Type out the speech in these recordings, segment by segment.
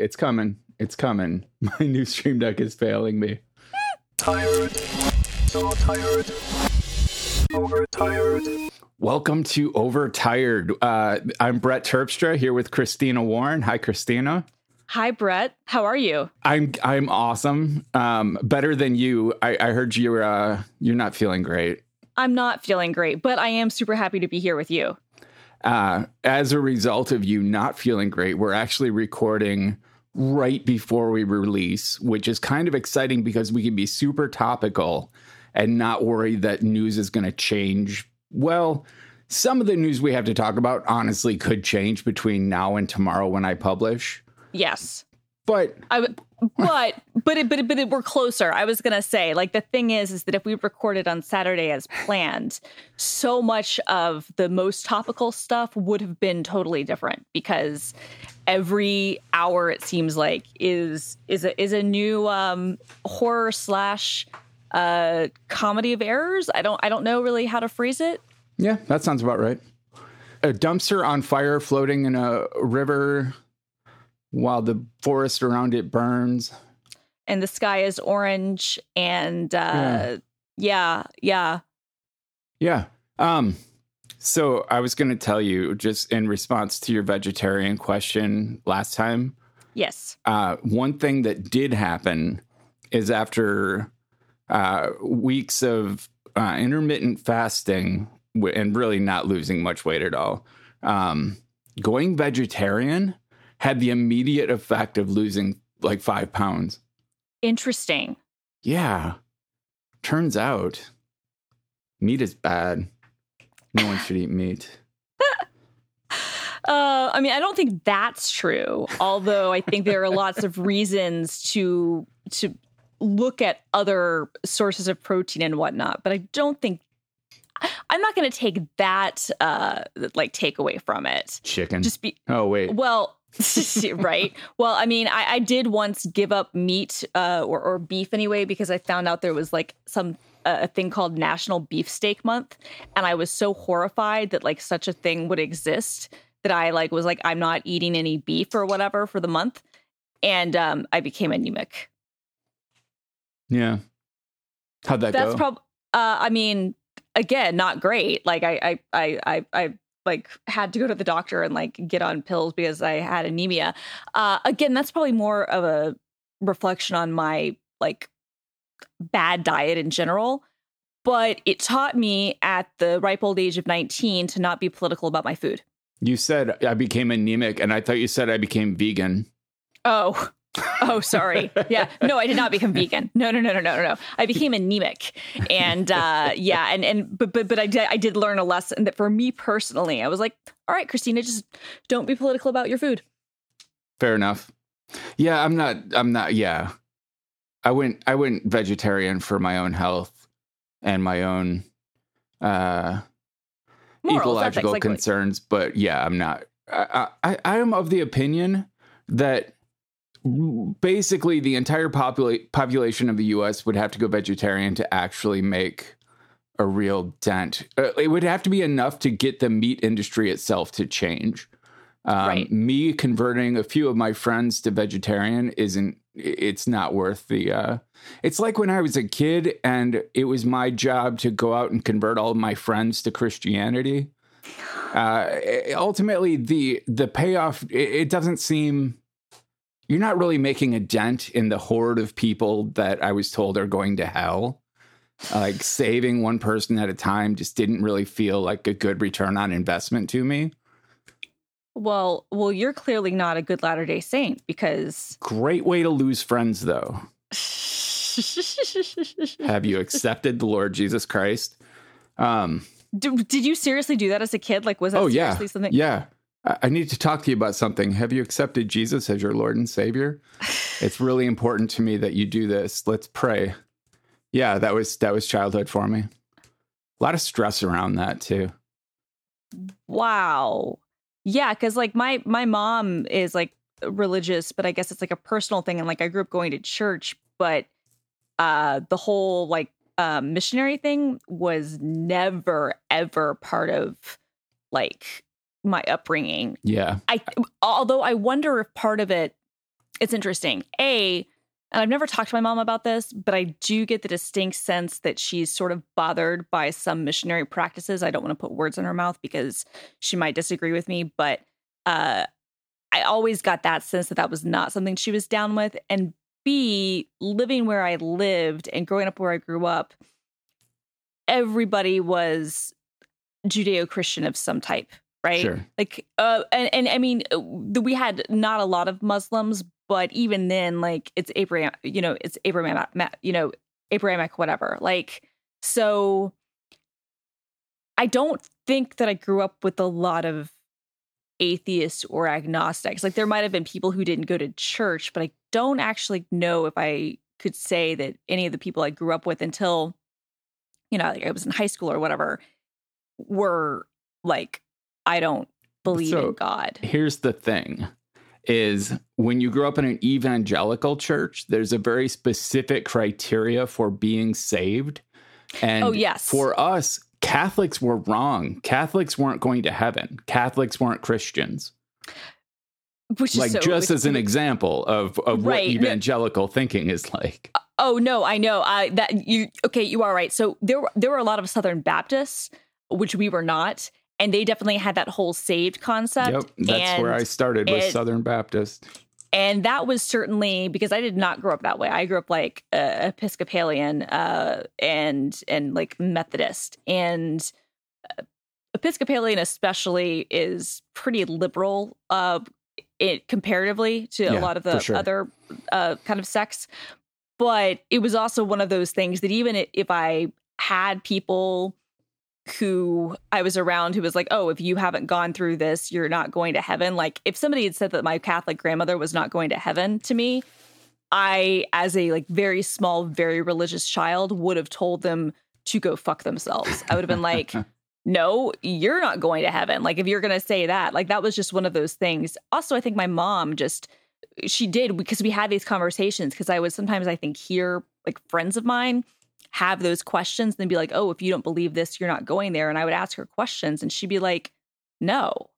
It's coming. It's coming. My new stream deck is failing me. Tired. So tired. Overtired. Welcome to Overtired. Uh, I'm Brett Terpstra here with Christina Warren. Hi, Christina. Hi, Brett. How are you? I'm I'm awesome. Um, better than you. I, I heard you're uh, you're not feeling great. I'm not feeling great, but I am super happy to be here with you. Uh, as a result of you not feeling great, we're actually recording right before we release, which is kind of exciting because we can be super topical and not worry that news is going to change. Well, some of the news we have to talk about honestly could change between now and tomorrow when I publish. Yes. But I w- but but it, but it, but it, we're closer. I was gonna say like the thing is is that if we recorded on Saturday as planned, so much of the most topical stuff would have been totally different because every hour it seems like is is a is a new um, horror slash uh, comedy of errors. I don't I don't know really how to phrase it. yeah, that sounds about right. A dumpster on fire floating in a river while the forest around it burns. and the sky is orange and uh yeah yeah, Yeah. Um so I was going to tell you just in response to your vegetarian question last time, yes uh one thing that did happen is after uh weeks of uh intermittent fasting and really not losing much weight at all. Um going vegetarian had the immediate effect of losing like 5 pounds. interesting Yeah. Turns out meat is bad. No one should eat meat. uh i mean i don't think that's true although i think there are lots of reasons to to look at other sources of protein and whatnot but i don't think i'm not going to take that uh like takeaway from it Chicken. just be oh wait. Well, right. Well, I mean, I, I did once give up meat uh, or, or beef anyway because I found out there was like some a thing called National Beefsteak Month, and I was so horrified that like such a thing would exist that I like was like I'm not eating any beef or whatever for the month, and um, I became anemic. Yeah. How'd that That's go? probably. Uh, I mean, again, not great. Like I, I, I, I, I like had to go to the doctor and like get on pills because I had anemia. Uh, again, that's probably more of a reflection on my like bad diet in general. But it taught me at the ripe old age of 19 to not be political about my food. you said I became anemic, and I thought you said I became vegan. Oh, oh, sorry. Yeah, no, I did not become vegan. No, no, no, no, no, no, no. I became anemic, and uh, yeah, and and but but but I did I did learn a lesson that for me personally, I was like, all right, Christina, just don't be political about your food. Fair enough. Yeah, I'm not. I'm not. Yeah, I went. I went vegetarian for my own health and my own uh, Morals, ecological ethics, like, concerns. But yeah, I'm not. I, I I am of the opinion that basically the entire popula- population of the U.S. would have to go vegetarian to actually make a real dent. Uh, it would have to be enough to get the meat industry itself to change. Um, Right. Me converting a few of my friends to vegetarian isn't. It's not worth the. Uh, it's like when I was a kid and it was my job to go out and convert all of my friends to Christianity. Uh, ultimately, the the payoff it, it doesn't seem. You're not really making a dent in the horde of people that I was told are going to hell. Like saving one person at a time just didn't really feel like a good return on investment to me. Well, well, you're clearly not a good Latter Day Saint because. Great way to lose friends, though. Have you accepted the Lord Jesus Christ? Um, did, did you seriously do that as a kid? Like, was that oh yeah, something? yeah. I I need to talk to you about something. Have you accepted Jesus as your Lord and Savior? it's really important to me that you do this. Let's pray. Yeah, that was that was childhood for me. A lot of stress around that too. Wow. Yeah, because like my my mom is like religious, but I guess it's like a personal thing. And like I grew up going to church, but uh the whole like um missionary thing was never ever part of like my upbringing. Yeah. I although I wonder if part of it it's interesting. A, and I've never talked to my mom about this, but I do get the distinct sense that she's sort of bothered by some missionary practices. I don't want to put words in her mouth because she might disagree with me, but uh, I always got that sense that that was not something she was down with. And B, living where I lived and growing up where I grew up, everybody was Judeo Christian of some type, right? Sure. Like, uh, and and I mean, uh, we had not a lot of Muslims, but even then, like, it's Abraham, you know, it's Abraham, uh, you know, Abrahamic, whatever. Like, so I don't think that I grew up with a lot of atheists or agnostics. Like, there might have been people who didn't go to church, but I don't actually know if I could say that any of the people I grew up with until, you know, like I was in high school or whatever, were like, I don't believe So, in God. Here's the thing is when you grow up in an evangelical church, there's a very specific criteria for being saved. And Oh, yes. for us, Catholics were wrong. Catholics weren't going to heaven. Catholics weren't Christians. Which is Like so, just as an example of, of Right. what evangelical thinking is like. Uh, oh no, I know. I that you okay, you are right. So there were there were a lot of Southern Baptists, which we were not, and they definitely had that whole saved concept. Yep. That's where I started with it- Southern Baptist. and that was certainly because I did not grow up that way. I grew up like uh, Episcopalian uh, and and like Methodist, and uh, Episcopalian especially is pretty liberal, uh, it comparatively to a lot of the sure. other uh, kind of sects. But it was also one of those things that even if I had people who I was around who was like, oh, if you haven't gone through this, you're not going to heaven. Like if somebody had said that my Catholic grandmother was not going to heaven to me, I, as a like very small, very religious child, would have told them to go fuck themselves. I would have been like, no, you're not going to heaven. Like if you're going to say that, like that was just one of those things. Also, I think my mom just she did because we had these conversations because I would sometimes I think hear like friends of mine have those questions and then be like, "Oh, if you don't believe this, you're not going there." And I would ask her questions and she'd be like, "No."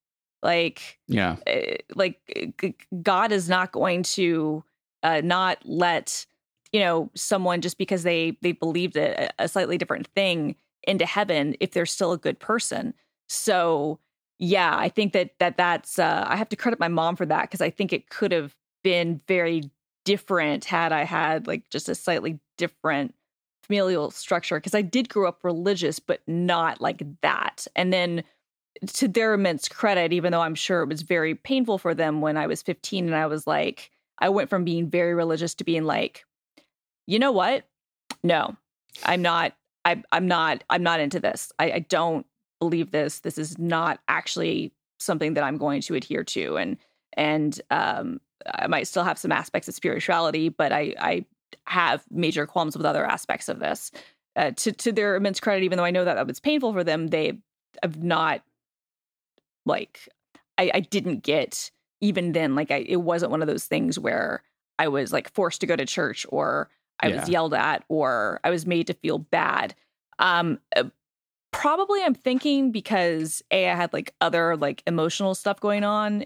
Like Yeah. uh, like g- God is not going to uh, not let you know someone just because they they believed a, a slightly different thing into heaven if they're still a good person. So yeah, I think that that that's uh, I have to credit my mom for that because I think it could have been very different had I had like just a slightly different familial structure because I did grow up religious, but not like that. And then to their immense credit, even though I'm sure it was very painful for them when I was 15 and I was like, I went from being very religious to being like, you know what? No, I'm not. I, I'm not. I'm not into this. I, I don't believe this. This is not actually something that I'm going to adhere to. And and um, I might still have some aspects of spirituality, but I I have major qualms with other aspects of this. Uh, to to their immense credit, even though I know that that was painful for them, they have not like I, I didn't get even then like I it wasn't one of those things where I was like forced to go to church or I was yelled at or I was made to feel bad. Um uh, probably I'm thinking because A I had like other like emotional stuff going on,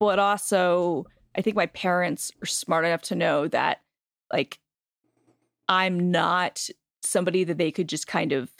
but also I think my parents are smart enough to know that like I'm not somebody that they could just kind of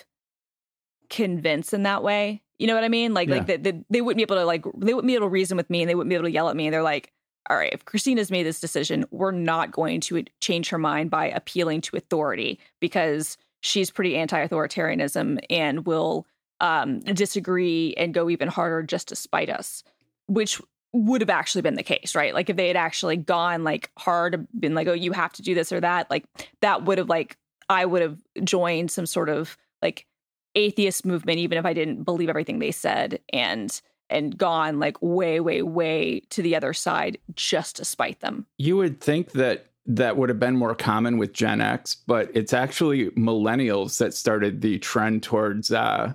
convince in that way. You know what I mean? Like like Yeah. that they, they wouldn't be able to like they wouldn't be able to reason with me and they wouldn't be able to yell at me and they're like, all right, if Christina's made this decision, we're not going to change her mind by appealing to authority because she's pretty anti-authoritarianism and will um, disagree and go even harder just to spite us, which would have actually been the case, right? Like if they had actually gone like hard, been like, oh, you have to do this or that, like that would have like I would have joined some sort of like atheist movement, even if I didn't believe everything they said, and and gone like way, way, way to the other side just to spite them. You would think that that would have been more common with Gen X, but it's actually millennials that started the trend towards uh,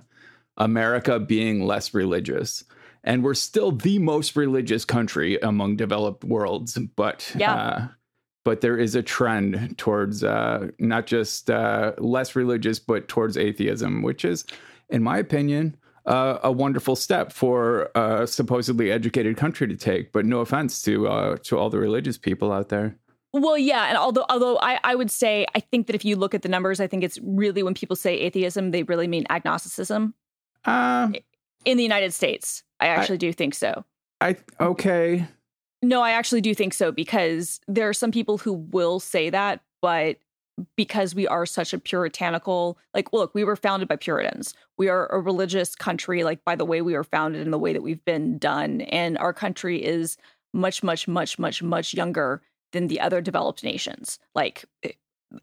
America being less religious. And we're still the most religious country among developed worlds, but Yeah. uh, but there is a trend towards uh, not just uh, less religious, but towards atheism, which is, in my opinion, uh, a wonderful step for a supposedly educated country to take. But no offense to uh, to all the religious people out there. Well, yeah, and although although I, I would say I think that if you look at the numbers, I think it's really when people say atheism, they really mean agnosticism. Uh, in the United States, I actually I, do think so. I okay. No, I actually do think so because there are some people who will say that, but because we are such a puritanical like look we were founded by puritans we are a religious country like by the way we were founded and the way that we've been done and our country is much much much much much younger than the other developed nations like eh,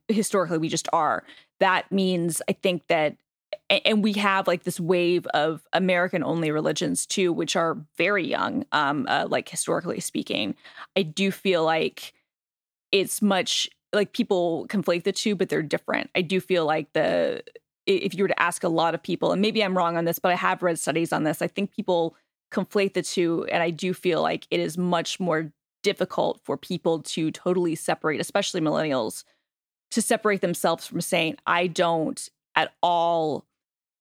historically we just are that means i think that and we have like this wave of American only religions too, which are very young, um, uh, like historically speaking. I do feel like it's much like people conflate the two, but they're different. I do feel like the if you were to ask a lot of people, and maybe I'm wrong on this, but I have read studies on this. I think people conflate the two, and I do feel like it is much more difficult for people to totally separate, especially millennials, to separate themselves from saying, I don't at all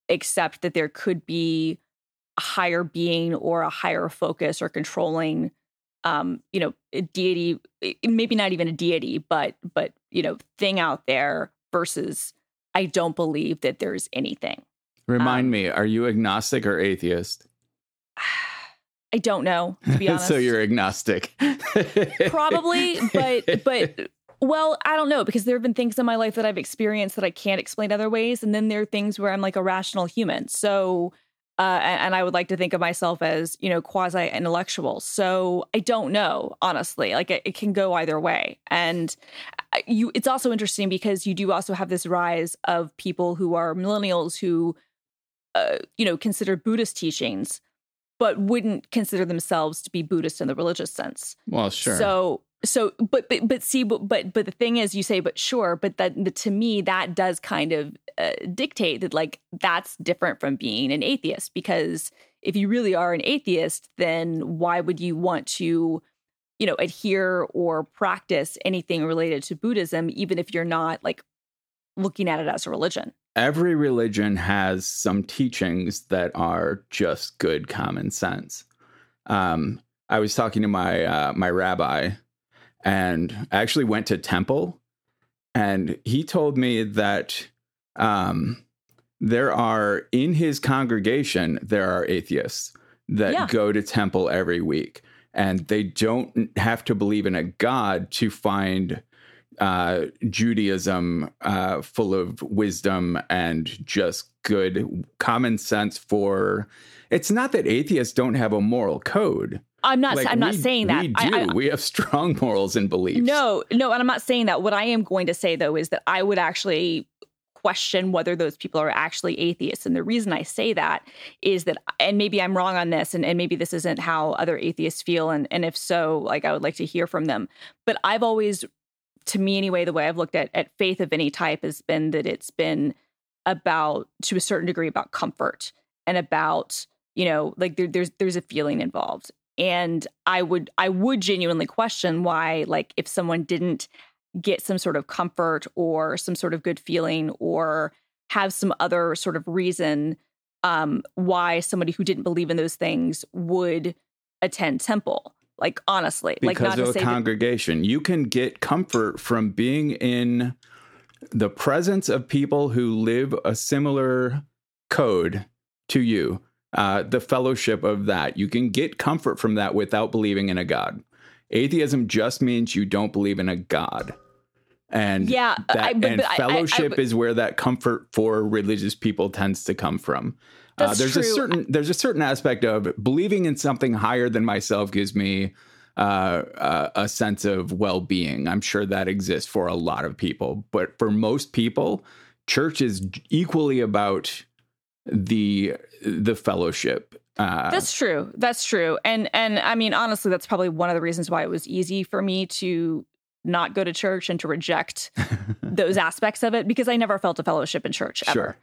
except that there could be a higher being or a higher focus or controlling um you know a deity maybe not even a deity but but you know thing out there versus i don't believe that there's anything. Remind um, me are you agnostic or atheist? I don't know to be honest. so you're agnostic. Probably but but well, I don't know because there have been things in my life that I've experienced that I can't explain other ways, and then there are things where I'm like a rational human. So, uh, and, I would like to think of myself as you know quasi intellectual. So I don't know honestly. Like it, it can go either way, and uh, you. It's also interesting because you do also have this rise of people who are millennials who, uh, you know, consider Buddhist teachings but wouldn't consider themselves to be Buddhist in the religious sense. Well, sure. So so but but but see but but, but the thing is you say but sure but that to me that does kind of uh, dictate that like that's different from being an atheist. Because if you really are an atheist then why would you want to you know adhere or practice anything related to buddhism even if you're not like looking at it as a religion? Every religion has some teachings that are just good common sense. Um i was talking to my uh, my rabbi and I actually went to temple and he told me that um, there are in his congregation there are atheists that yeah. go to temple every week and they don't have to believe in a god to find uh, Judaism uh, full of wisdom and just good common sense for it's not that atheists don't have a moral code I'm not. Like I'm not saying that. We do. I, I, we have strong morals and beliefs. No, no, and I'm not saying that. What I am going to say though is that I would actually question whether those people are actually atheists. And the reason I say that is that, and maybe I'm wrong on this, and, and maybe this isn't how other atheists feel. And, and if so, like I would like to hear from them. But I've always, to me anyway, the way I've looked at, at faith of any type has been that it's been about, to a certain degree, about comfort and about, you know, like there, there's there's a feeling involved and i would i would genuinely question why like if someone didn't get some sort of comfort or some sort of good feeling or have some other sort of reason um why somebody who didn't believe in those things would attend temple like honestly because like not of a congregation. That- you can get comfort from being in the presence of people who live a similar code to you uh, the fellowship of that. You can get comfort from that without believing in a God. Atheism just means you don't believe in a God. And yeah, that, I, but, and but fellowship I, I, is where that comfort for religious people tends to come from. Uh, there's true. a certain there's a certain aspect of believing in something higher than myself gives me uh, uh, a sense of well being. I'm sure that exists for a lot of people, but for most people, church is equally about the the fellowship. Uh, that's true. That's true. And and I mean honestly that's probably one of the reasons why it was easy for me to not go to church and to reject those aspects of it because I never felt a fellowship in church ever. Sure.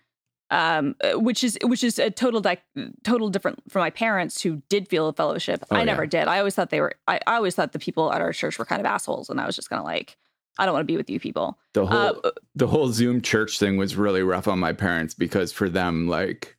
Um, which is which is a total di- total different from my parents who did feel a fellowship. Oh, I never yeah. did. I always thought they were. I, I always thought the people at our church were kind of assholes, and I was just kind of like, I don't want to be with you people. The whole uh, the whole Zoom church thing was really rough on my parents because for them, like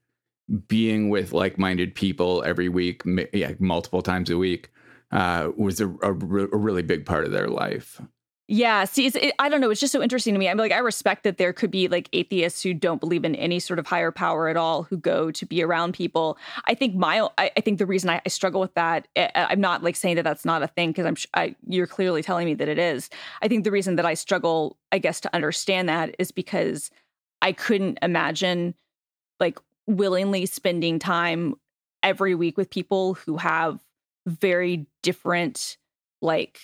being with like-minded people every week, yeah, multiple times a week, uh, was a, a, re- a really big part of their life. Yeah, see, it, I don't know. It's just so interesting to me. I'm like, I respect that there could be like atheists who don't believe in any sort of higher power at all who go to be around people. I think my, I, I think the reason I, I, struggle with that, I, I'm not like saying that that's not a thing because I'm, I, you're clearly telling me that it is. I think the reason that I struggle, I guess, to understand that is because I couldn't imagine like willingly spending time every week with people who have very different like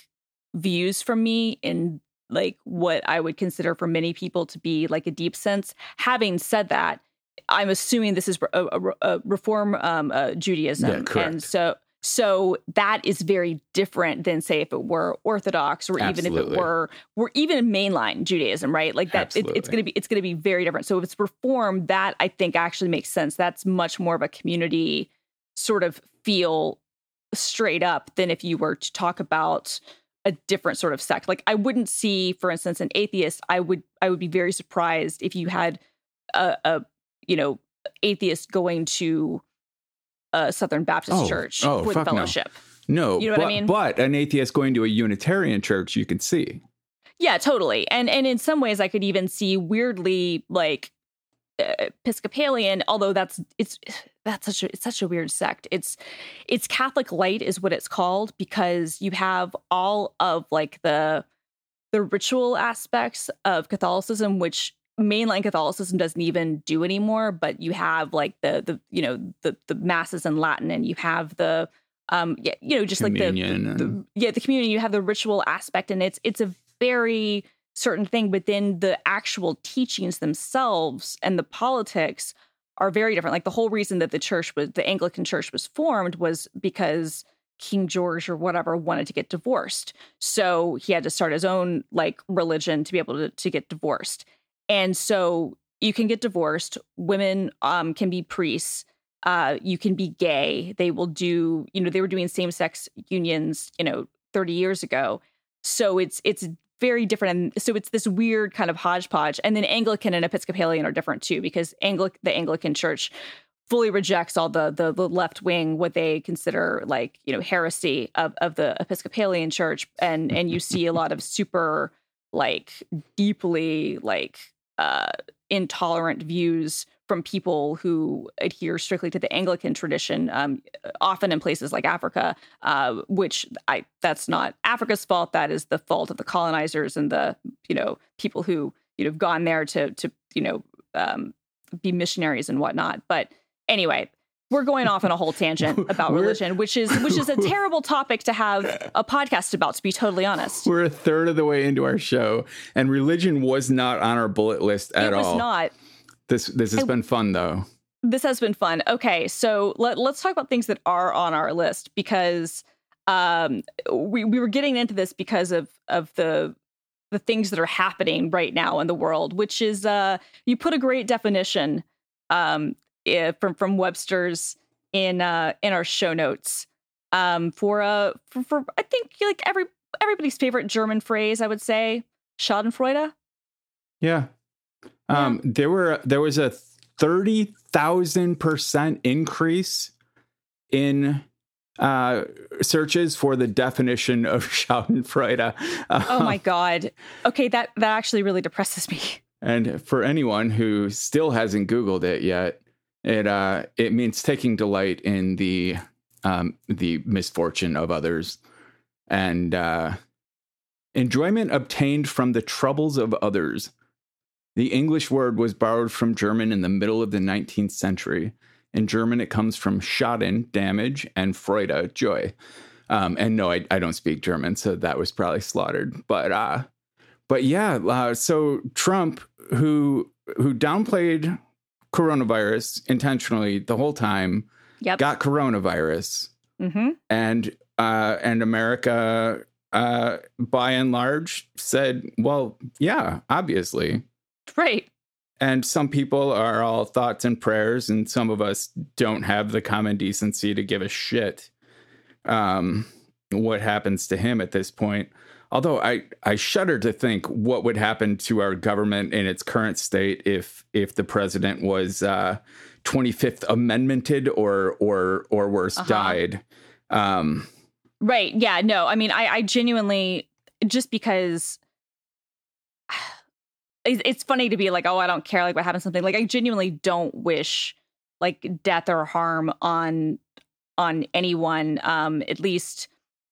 views from me in like what I would consider for many people to be like a deep sense. Having said that, I'm assuming this is a, a, a reform um, uh, Judaism, yeah, and so so that is very different than say if it were Orthodox or Absolutely. even if it were were even mainline Judaism, right? Like that, it, it's going to be it's going to be very different. So if it's reform, that I think actually makes sense. That's much more of a community sort of feel straight up than if you were to talk about a different sort of sect. Like I wouldn't see, for instance, an atheist. I would I would be very surprised if you had a, a you know atheist going to a Southern Baptist Oh, church oh, with fuck no. fellowship. No, You know what I mean? but an atheist going to a Unitarian church, you can see. Yeah, totally. And and in some ways, I could even see weirdly like Episcopalian, although that's it's that's such a it's such a weird sect. It's it's Catholic light is what it's called because you have all of like the the ritual aspects of Catholicism, which mainline Catholicism doesn't even do anymore. But you have like the the you know the the masses in Latin, and you have the um yeah you know just like Communion the, the yeah the community. You have the ritual aspect, and it's it's a very certain thing, but then the actual teachings themselves and the politics are very different. Like the whole reason that the church was the Anglican church was formed was because King George or whatever wanted to get divorced. So he had to start his own like religion to be able to, to get divorced. And so you can get divorced. Women um, can be priests. Uh, you can be gay. They will do, you know, they were doing same sex unions, you know, 30 years ago. So it's it's very different. And so it's this weird kind of hodgepodge. And then Anglican and Episcopalian are different too, because Anglic the Anglican Church fully rejects all the, the the left wing what they consider like you know heresy of, of the Episcopalian Church, and and you see a lot of super like deeply like uh, intolerant views from people who adhere strictly to the Anglican tradition, um, often in places like Africa, uh, which I that's not Africa's fault. That is the fault of the colonizers and the you know people who you know have gone there to to you know um, be missionaries and whatnot. But anyway, we're going off on a whole tangent about religion, which is which is a terrible topic to have a podcast about. To be totally honest, We're a third of the way into our show, and religion was not on our bullet list at all. it was all. not. This this has I- been fun though. this has been fun. Okay, so let, let's talk about things that are on our list because um, we we were getting into this because of of the the things that are happening right now in the world, which is uh, you put a great definition um, from from Webster's in uh, in our show notes um, for uh for, for I think like every everybody's favorite German phrase. I would say Schadenfreude. Yeah. Um, there were there was a thirty thousand percent increase in uh, searches for the definition of Schadenfreude. Oh my god. Okay, that that actually really depresses me. And for anyone who still hasn't Googled it yet, it uh, it means taking delight in the um, the misfortune of others and uh, enjoyment obtained from the troubles of others. The English word was borrowed from German in the middle of the 19th century. In German, it comes from Schaden, damage, and Freude, joy. Um, and no, I, I don't speak German, so that was probably slaughtered. But uh, but yeah, uh, so Trump, who who downplayed coronavirus intentionally the whole time, Yep. got coronavirus, mm-hmm. and uh, and America, uh, by and large, said, "Well, yeah, obviously." Right. And some people are all thoughts and prayers, and some of us don't have the common decency to give a shit um, what happens to him at this point. Although I, I shudder to think what would happen to our government in its current state if if the president was uh, 25th amendmented or or or worse Uh-huh. died. Um, Right. Yeah. No, I mean, I, I genuinely, just because it's, funny to be like, oh, I don't care, like what happened, to something. Like, I genuinely don't wish like death or harm on on anyone. Um, at least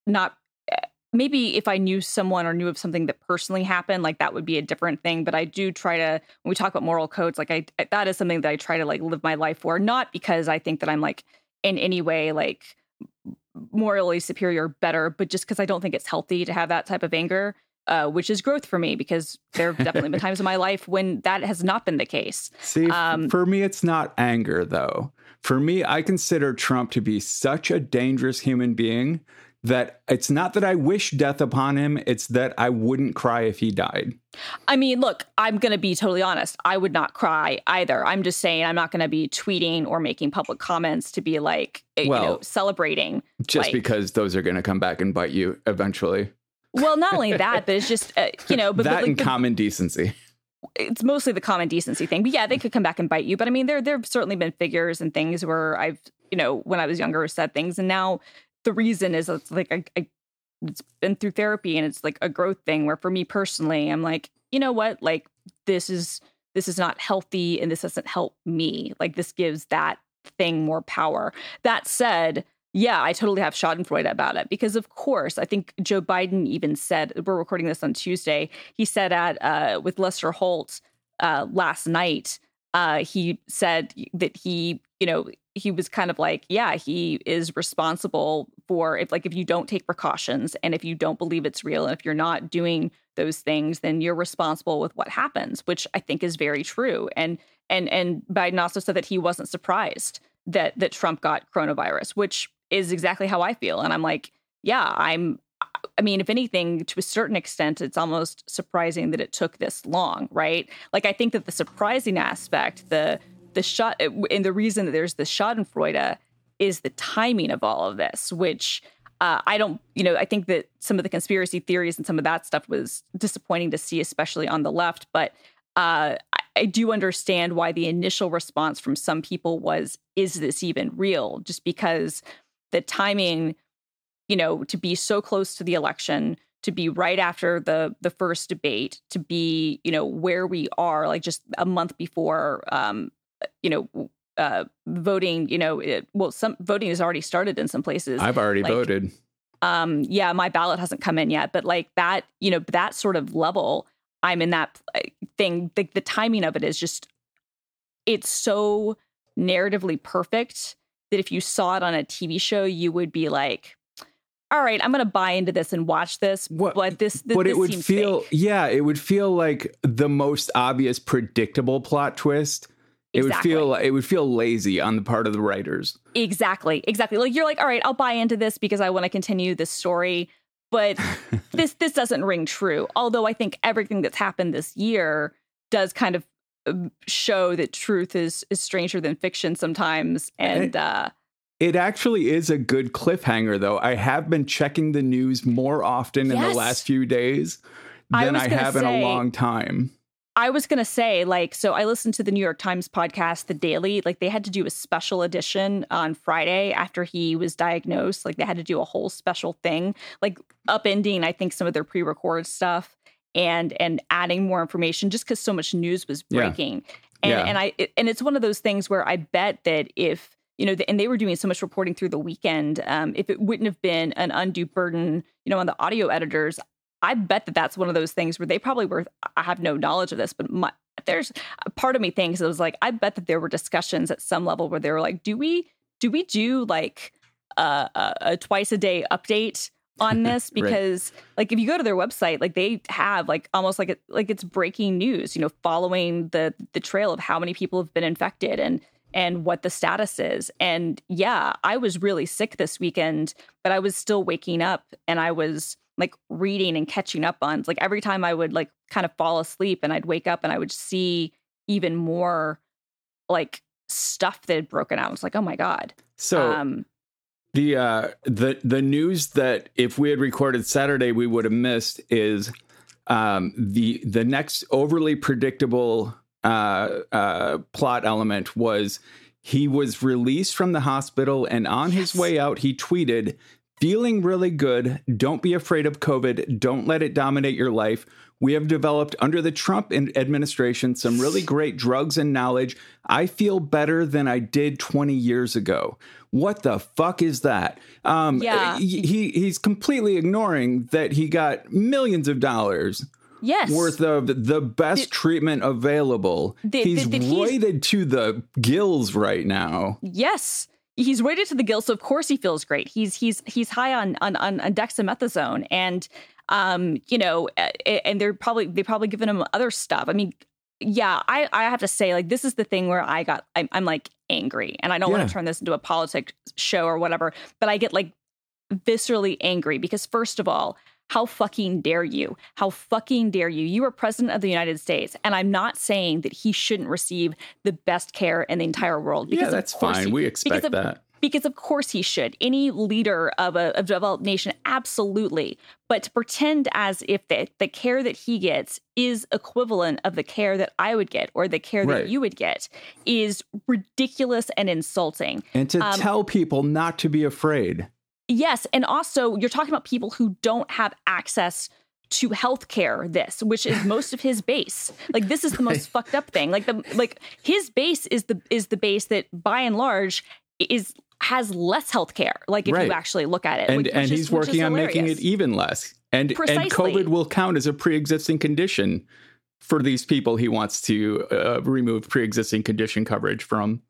not. eh, Maybe if I knew someone or knew of something that personally happened, like that would be a different thing. But I do try to, when we talk about moral codes, like I, that is something that I try to like live my life for. Not because I think that I'm like in any way like morally superior, better, but just because I don't think it's healthy to have that type of anger, uh, which is growth for me because there have definitely been times in my life when that has not been the case. See, Um, for me, it's not anger, though. For me, I consider Trump to be such a dangerous human being that it's not that I wish death upon him, it's that I wouldn't cry if he died. I mean, look, I'm going to be totally honest. I would not cry either. I'm just saying I'm not going to be tweeting or making public comments to be like, eh, you know, Well, celebrating. Just Like- because those are going to come back and bite you eventually. Well, not only that, but it's just, uh, you know, but, that but, like, and common decency. it's mostly the common decency thing. But yeah, they could come back and bite you. But I mean, there there have certainly been figures and things where I've you know when I was younger said things, and now the reason is it's like I, I it's been through therapy and it's like a growth thing. Where for me personally, I'm like, you know what, like this is this is not healthy and this doesn't help me. Like this gives that thing more power. That said. Yeah, I totally have Schadenfreude about it because, of course, I think Joe Biden even said we're recording this on Tuesday. He said at uh, with Lester Holt uh, last night. Uh, he said that he, you know, he was kind of like, yeah, he is responsible for if, like, if you don't take precautions and if you don't believe it's real and if you're not doing those things, then you're responsible with what happens, which I think is very true. And and and Biden also said that he wasn't surprised that that Trump got coronavirus, which is exactly how I feel. And I'm like, yeah, I'm I mean, if anything, to a certain extent, it's almost surprising that it took this long, right? Like, I think that the surprising aspect, the the shot, and the reason that there's the Schadenfreude is the timing of all of this, which uh, I don't, you know, I think that some of the conspiracy theories and some of that stuff was disappointing to see, especially on the left. But uh, I, I do understand why the initial response from some people was, "Is this even real?" Just because the timing you know to be so close to the election to be right after the the first debate to be you know where we are like just a month before um you know uh voting you know it, well some voting has already started in some places I've already like- voted. um yeah my ballot hasn't come in yet but like that you know that sort of level i'm in that uh, thing the, the timing of it is just it's so narratively perfect that if you saw it on a tv show you would be like all right i'm gonna buy into this and watch this What- but this, this but this it would feel fake. yeah it would feel like the most obvious predictable plot twist it would Exactly. feel it would feel lazy on the part of the writers exactly exactly like you're like all right i'll buy into this because i want to continue this story but this this doesn't ring true although i think everything that's happened this year does kind of show that truth is is stranger than fiction sometimes. And uh it actually is a good cliffhanger though. I have been checking the news more often in the last few days than i, gonna have in a long time. I was going to say, like, so I listened to the New York Times podcast, The Daily. Like, they had to do a special edition on Friday after he was diagnosed. Like, they had to do a whole special thing, like upending, I think, some of their pre recorded stuff and and adding more information just because so much news was Yeah. breaking. And, Yeah. and I it- and it's one of those things where I bet that if you know, and they were doing so much reporting through the weekend. Um, if it wouldn't have been an undue burden, you know, on the audio editors, I bet that that's one of those things where they probably were. I have no knowledge of this, but my, there's a part of me thinks it was like I bet that there were discussions at some level where they were like, do we do we do like a, a, a twice a day update on this Right. because like if you go to their website like they have like almost like it like it's breaking news you know following the the trail of how many people have been infected and and what the status is. And yeah i was really sick this weekend but i was still waking up and i was like reading and catching up on like every time i would like kind of fall asleep and i'd wake up and i would see even more like stuff that had broken out. It's like oh my god. So um the uh the the news that if we had recorded saturday we would have missed is um the the next overly predictable uh uh plot element was He was released from the hospital, and on his way out, he tweeted, Feeling really good. Don't be afraid of COVID. Don't let it dominate your life. We have developed under the Trump administration some really great drugs and knowledge. I feel better than I did 20 years ago. What the fuck is that? Um, Yeah. he he's completely ignoring that he got millions of dollars Yes. worth of the best treatment available. The- he's the- the- rated to the gills right now. Yes. He's rated to the gills, so of course he feels great. He's he's he's high on on on, on dexamethasone, and um, you know, and they're probably they probably given him other stuff. I mean, yeah, I I have to say, like, this is the thing where I got I'm, I'm like angry, and I don't want to turn this into a politics show or whatever, but I get like viscerally angry because first of all. How fucking dare you? How fucking dare you? You are president of the United States, and I'm not saying that he shouldn't receive the best care in the entire world. Yeah, that's fine. he- we expect of- that. Because of course he should. Any leader of a, of a developed nation, absolutely. But to pretend as if the, the care that he gets is equivalent of the care that I would get or the care Right. that you would get is ridiculous and insulting. And to um, tell people not to be afraid. Yes, and also you're talking about people who don't have access to healthcare this which is most of his base like this is the most fucked up thing like the like his base is the is the base that by and large is has less healthcare like if Right. you actually look at it And which- and which he's is working on making it even less. And and COVID will count as a pre-existing condition for these people he wants to uh, remove pre-existing condition coverage from.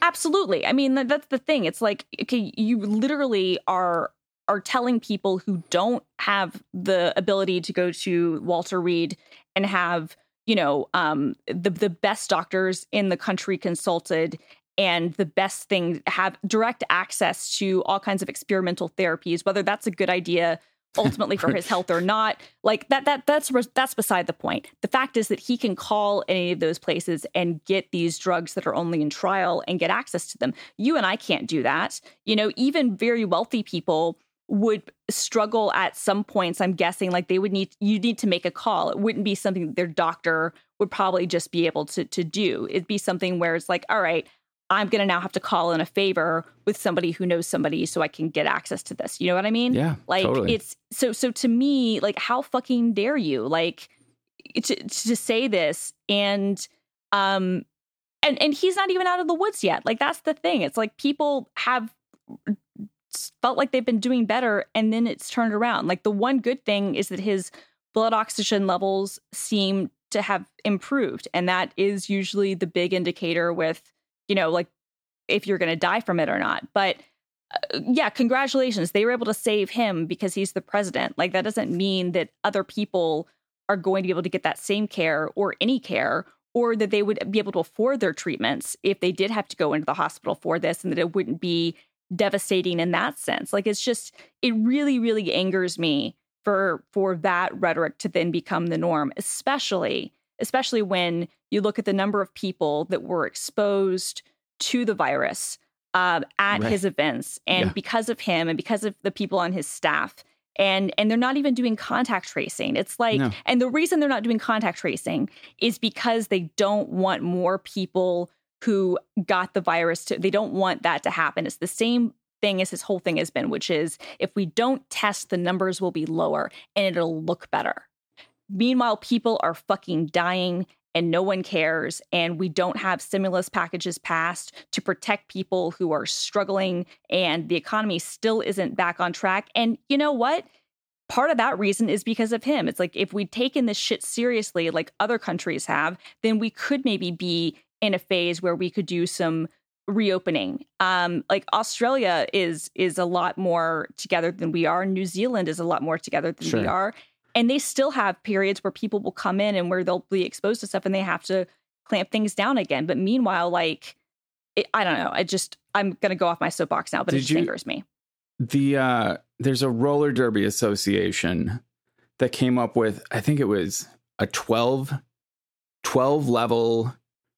Absolutely. I mean, that's the thing. It's like okay, you literally are are telling people who don't have the ability to go to Walter Reed and have you know um, the the best doctors in the country consulted and the best thing have direct access to all kinds of experimental therapies whether that's a good idea ultimately for his health or not like that that that's that's beside the point. The fact is that he can call any of those places and get these drugs that are only in trial and get access to them. You and i can't do that. You know even very wealthy people would struggle at some points i'm guessing like they would need you need to make a call. It wouldn't be something that their doctor would probably just be able to to do. It'd be something where it's like all right i'm going to now have to call in a favor with somebody who knows somebody so i can get access to this. You know what i mean? Yeah, like totally. it's so so to me like how fucking dare you like to to say this and um and and he's not even out of the woods yet. Like that's the thing. It's like people have felt like they've been doing better and then it's turned around. Like the one good thing is that his blood oxygen levels seem to have improved and that is usually the big indicator with you know like if you're going to die from it or not but uh, yeah congratulations they were able to save him because he's the president like that doesn't mean that other people are going to be able to get that same care or any care or that they would be able to afford their treatments if they did have to go into the hospital for this and that it wouldn't be devastating in that sense. Like it's just it really really angers me for for that rhetoric to then become the norm especially especially when you look at the number of people that were exposed to the virus um, at Right. his events and Yeah. because of him and because of the people on his staff and and they're not even doing contact tracing it's like No. and the reason they're not doing contact tracing is because they don't want more people who got the virus to they don't want that to happen it's the same thing as his whole thing has been which is if we don't test the numbers will be lower and it'll look better meanwhile people are fucking dying and no one cares and we don't have stimulus packages passed to protect people who are struggling and the economy still isn't back on track. And you know what? Part of that reason is because of him. It's like if we'd taken this shit seriously like other countries have then we could maybe be in a phase where we could do some reopening. Um like australia is is a lot more together than we are. New zealand is a lot more together than we are and they still have periods where people will come in and where they'll be exposed to stuff and they have to clamp things down again. But meanwhile like it, i don't know. I just i'm gonna go off my soapbox now but it Did just you- angers me. The uh there's a roller derby association that came up with i think it was a 12 12 level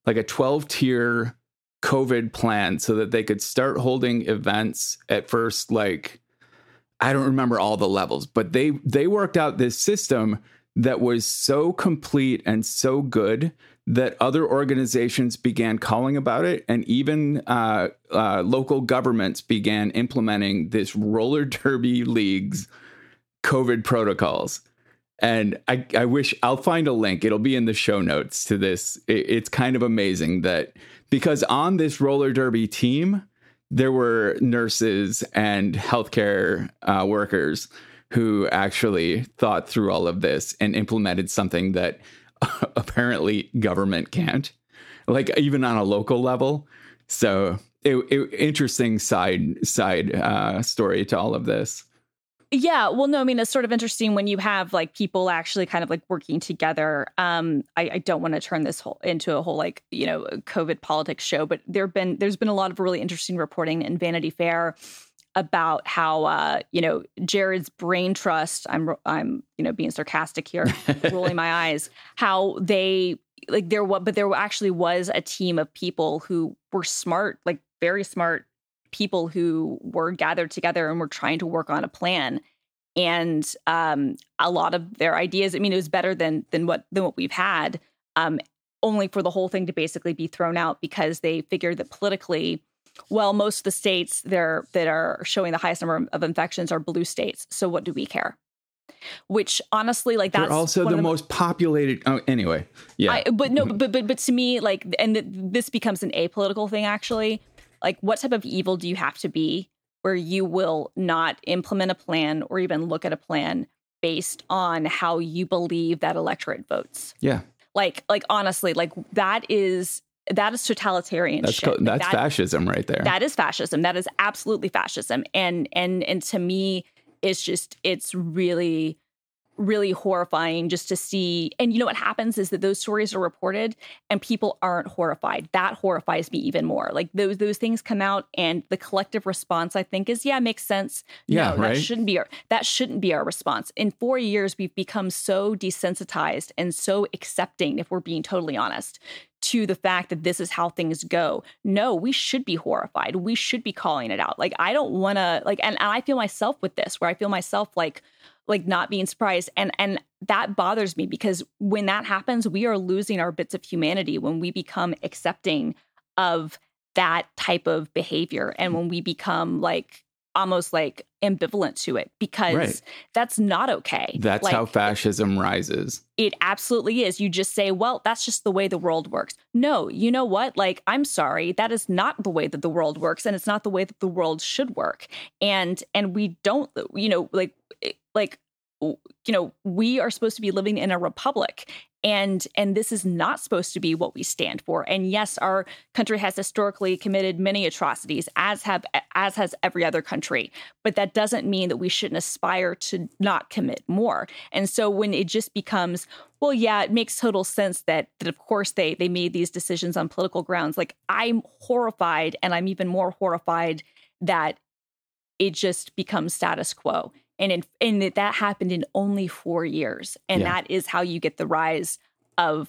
like a 12 tier covid plan so that they could start holding events at first like i don't remember all the levels but they they worked out this system that was so complete and so good that other organizations began calling about it, and even uh, uh, local governments began implementing this roller derby leagues COVID protocols. And I, I wish I'll find a link. It'll be in the show notes to this. It, it's kind of amazing that because on this roller derby team, there were nurses and healthcare uh, workers who actually thought through all of this and implemented something that apparently government can't, like even on a local level. So, it, it, interesting side side uh, story to all of this. Yeah, well, no, I mean it's sort of interesting when you have like people actually kind of like working together. Um, I, I don't want to turn this whole into a whole like you know COVID politics show, but there've been there's been a lot of really interesting reporting in Vanity Fair about how uh, you know Jared's brain trust. I'm I'm you know being sarcastic here, rolling my eyes. How they like there what, but there actually was a team of people who were smart, like very smart people who were gathered together and were trying to work on a plan. And um, a lot of their ideas i mean it was better than than what than what we've had um, only for the whole thing to basically be thrown out because they figured that politically well most of the states there that are showing the highest number of infections are blue states so what do we care? Which honestly like that's They're also the, the, most populated oh, anyway yeah. I, but no but but but to me like and this becomes an apolitical thing actually like what type of evil do you have to be where you will not implement a plan or even look at a plan based on how you believe that electorate votes? Yeah. Like like honestly like that is that is totalitarian that's, shit. that's that, fascism right there. that is fascism. That is absolutely fascism. And and and to me it's just it's really really horrifying just to see. And you know what happens is that those stories are reported and people aren't horrified. That horrifies me even more. Like those those things come out and the collective response I think is yeah, makes sense. Yeah, no, right? that shouldn't be our that shouldn't be our response. In 4 years we've become so desensitized and so accepting if we're being totally honest to the fact that this is how things go. No, we should be horrified. We should be calling it out. Like I don't want to like and, and I feel myself with this where I feel myself like like not being surprised and and that bothers me because when that happens we are losing our bits of humanity when we become accepting of that type of behavior and when we become like almost like ambivalent to it because right. that's not okay. That's like, how fascism rises. It absolutely is. You just say, well, that's just the way the world works. No, you know what? Like, I'm sorry, that is not the way that the world works and it's not the way that the world should work. And and we don't, you know, like like you know we are supposed to be living in a republic and and this is not supposed to be what we stand for. And yes our country has historically committed many atrocities as have as has every other country but that doesn't mean that we shouldn't aspire to not commit more. And so when it just becomes well yeah it makes total sense that that of course they they made these decisions on political grounds. Like i'm horrified and i'm even more horrified that it just becomes status quo and in, and that, happened in only four years. And yeah. that is how you get the rise of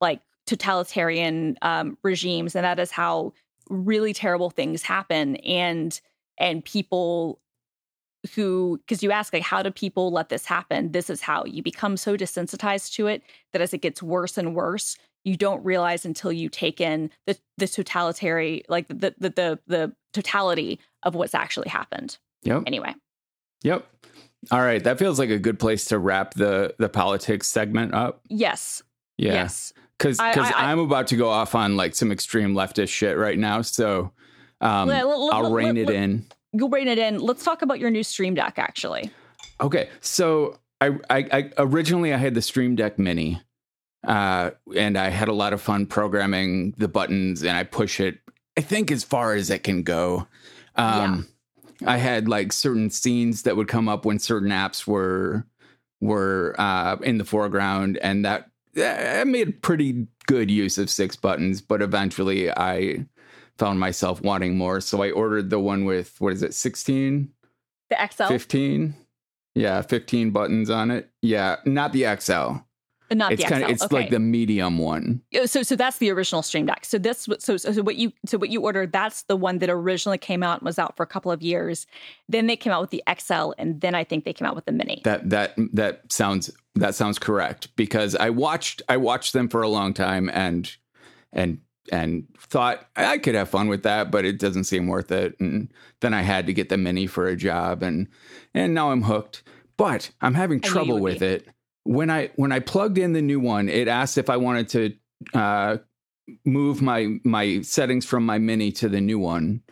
like totalitarian um, regimes. And that is how really terrible things happen. And and people who because you ask like how do people let this happen? This is how. You become so desensitized to it that as it gets worse and worse you don't realize until you take in the the totalitarian like the the the, the totality of what's actually happened. Yep. Anyway yep all right, that feels like a good place to wrap the the politics segment up. Yes. Yeah. Yes. Because because I'm about to go off on like some extreme leftist shit right now, so um, let, let, I'll rein it in. You'll rein it in. Let's talk about your new Stream Deck, actually. Okay, so I, I, I originally I had the Stream Deck Mini, uh, and I had a lot of fun programming the buttons, and I push it. I think as far as it can go. Um, yeah I had like certain scenes that would come up when certain apps were were uh, in the foreground, and that I made pretty good use of six buttons. But eventually, I found myself wanting more, so I ordered the one with what is it, sixteen? The XL, fifteen. Yeah, fifteen buttons on it. Yeah, not the XL. Uh, not it's the kind of it's okay. like the medium one. Oh, so so that's the original Stream Deck. So this so so what you so what you ordered that's the one that originally came out and was out for a couple of years. Then they came out with the XL and then I think they came out with the Mini. That that that sounds that sounds correct because I watched I watched them for a long time and and and thought I could have fun with that, but it doesn't seem worth it. And then I had to get the mini for a job, and and now I'm hooked. But I'm having I trouble with be. it when I when I plugged in the new one. It asked if I wanted to uh, move my my settings from my mini to the new one,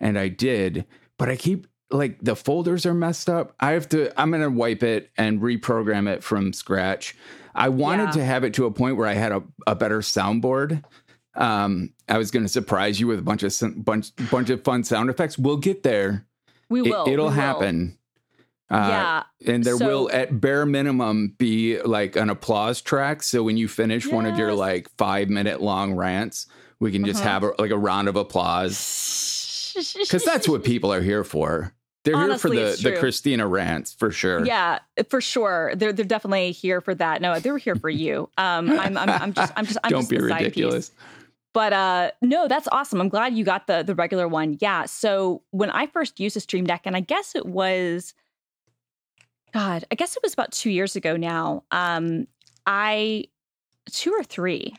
and I did. But I keep like the folders are messed up. I have to. I'm gonna wipe it and reprogram it from scratch. I wanted Yeah. to have it to a point where I had a, a better soundboard. Um, I was going to surprise you with a bunch of bunch bunch of fun sound effects. We'll get there. we will. It, will. we will. Uh, yeah. and there so- will, at bare minimum, be like an applause track. So when you finish one of your like five minute long rants, we can just Uh-huh. have a, like a round of applause because that's what people are here for. They're Honestly, here for the the. Christina rants for sure. Yeah, for sure. They're they're definitely here for that. No, they're here for you. Um, I'm I'm, I'm just I'm just I'm Don't just be side piece. ridiculous. But uh, no, that's awesome. I'm glad you got the the regular one. Yeah. So when I first used a Stream Deck, and I guess it was, God, I guess it was about two years ago now. Um, I two or three,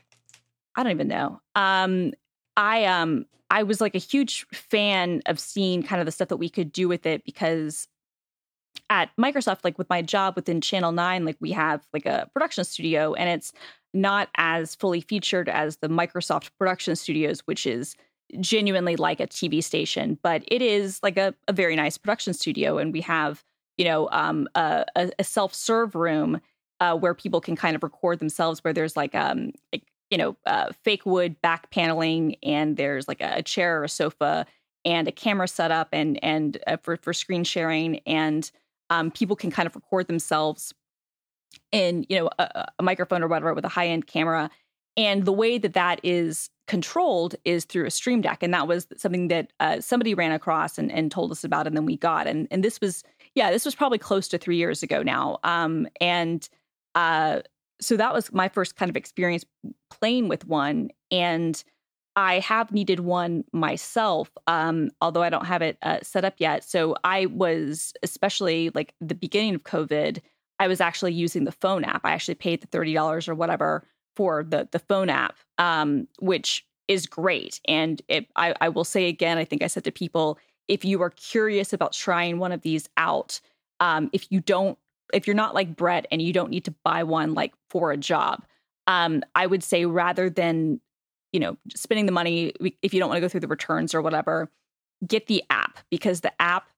I don't even know. Um, I um I was like a huge fan of seeing kind of the stuff that we could do with it because at Microsoft, like with my job within Channel 9, like we have like a production studio and it's not as fully featured as the Microsoft production studios, which is genuinely like a TV station, but it is like a, a very nice production studio. And we have, you know, um, a, a, self serve room uh, where people can kind of record themselves, where there's like, um, like, you know, uh, fake wood back paneling, and there's like a, a chair or a sofa and a camera setup and and uh, for for screen sharing and um, people can kind of record themselves in you know a, a microphone or whatever with a high end camera. And the way that that is controlled is through a stream deck and that was something that uh, somebody ran across and, and told us about and then we got. And and this was yeah this was probably close to three years ago now um and uh so that was my first kind of experience playing with one and I have needed one myself, um, although I don't have it uh, set up yet. So I was, especially like the beginning of COVID, I was actually using the phone app. I actually paid the thirty dollars or whatever for the the phone app, um, which is great. And it, I, I will say again, I think I said to people, if you are curious about trying one of these out, um, if you don't, if you're not like Brett and you don't need to buy one like for a job, um, I would say rather than you know spending the money if you don't want to go through the returns or whatever get the app because the app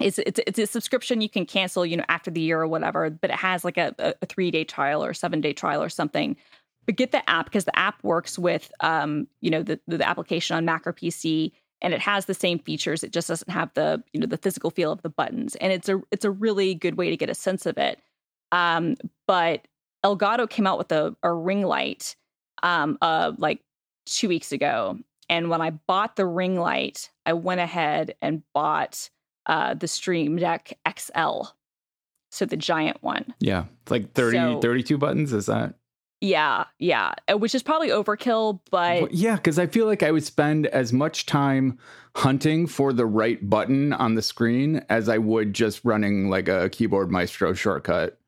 is it's, it's a subscription you can cancel you know after the year or whatever but it has like a, a three day trial or seven day trial or something. But get the app because the app works with um you know the, the application on mac or pc and it has the same features it just doesn't have the you know the physical feel of the buttons and it's a it's a really good way to get a sense of it um but elgato came out with a, a ring light um uh like two weeks ago and when i bought the ring light i went ahead and bought uh the stream deck xl so the giant one Yeah. It's like 30, So- 32 buttons. Is that? Yeah yeah uh, which is probably overkill but Well, yeah, because I feel like I would spend as much time hunting for the right button on the screen as I would just running like a keyboard maestro shortcut.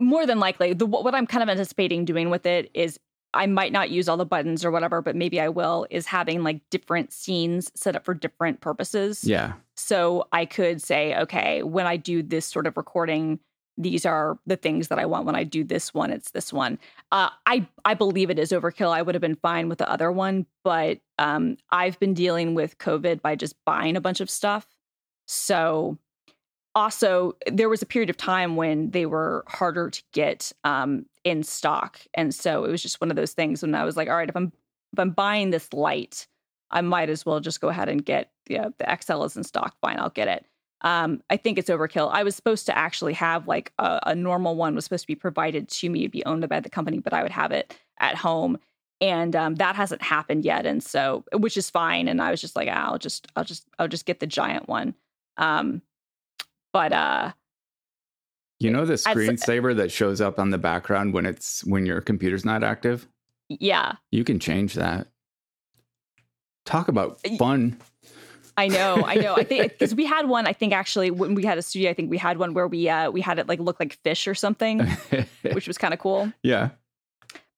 more than likely the what i'm kind of anticipating doing with it is i might not use all the buttons or whatever but maybe i will is having like different scenes set up for different purposes Yeah. so i could say okay when i do this sort of recording these are the things that i want when i do this one it's this one. Uh, i i believe it is overkill i would have been fine with the other one but um i've been dealing with covid by just buying a bunch of stuff. So also there was a period of time when they were harder to get um, in stock and so it was just one of those things when i was like all right if i'm if i'm buying this light i might as well just go ahead and get yeah the xl is in stock fine i'll get it um, i think it's overkill i was supposed to actually have like a, a normal one was supposed to be provided to me it'd be owned by the company but i would have it at home and um, that hasn't happened yet and so which is fine and i was just like ah, i'll just i'll just i'll just get the giant one um, but uh You know the screensaver that shows up on the background when it's when your computer's not active? Yeah, You can change that. Talk about fun. I know, I know. I think because we had one. I think actually when we had a studio, I think we had one where we uh we had it like look like fish or something, which was kind of cool. yeah.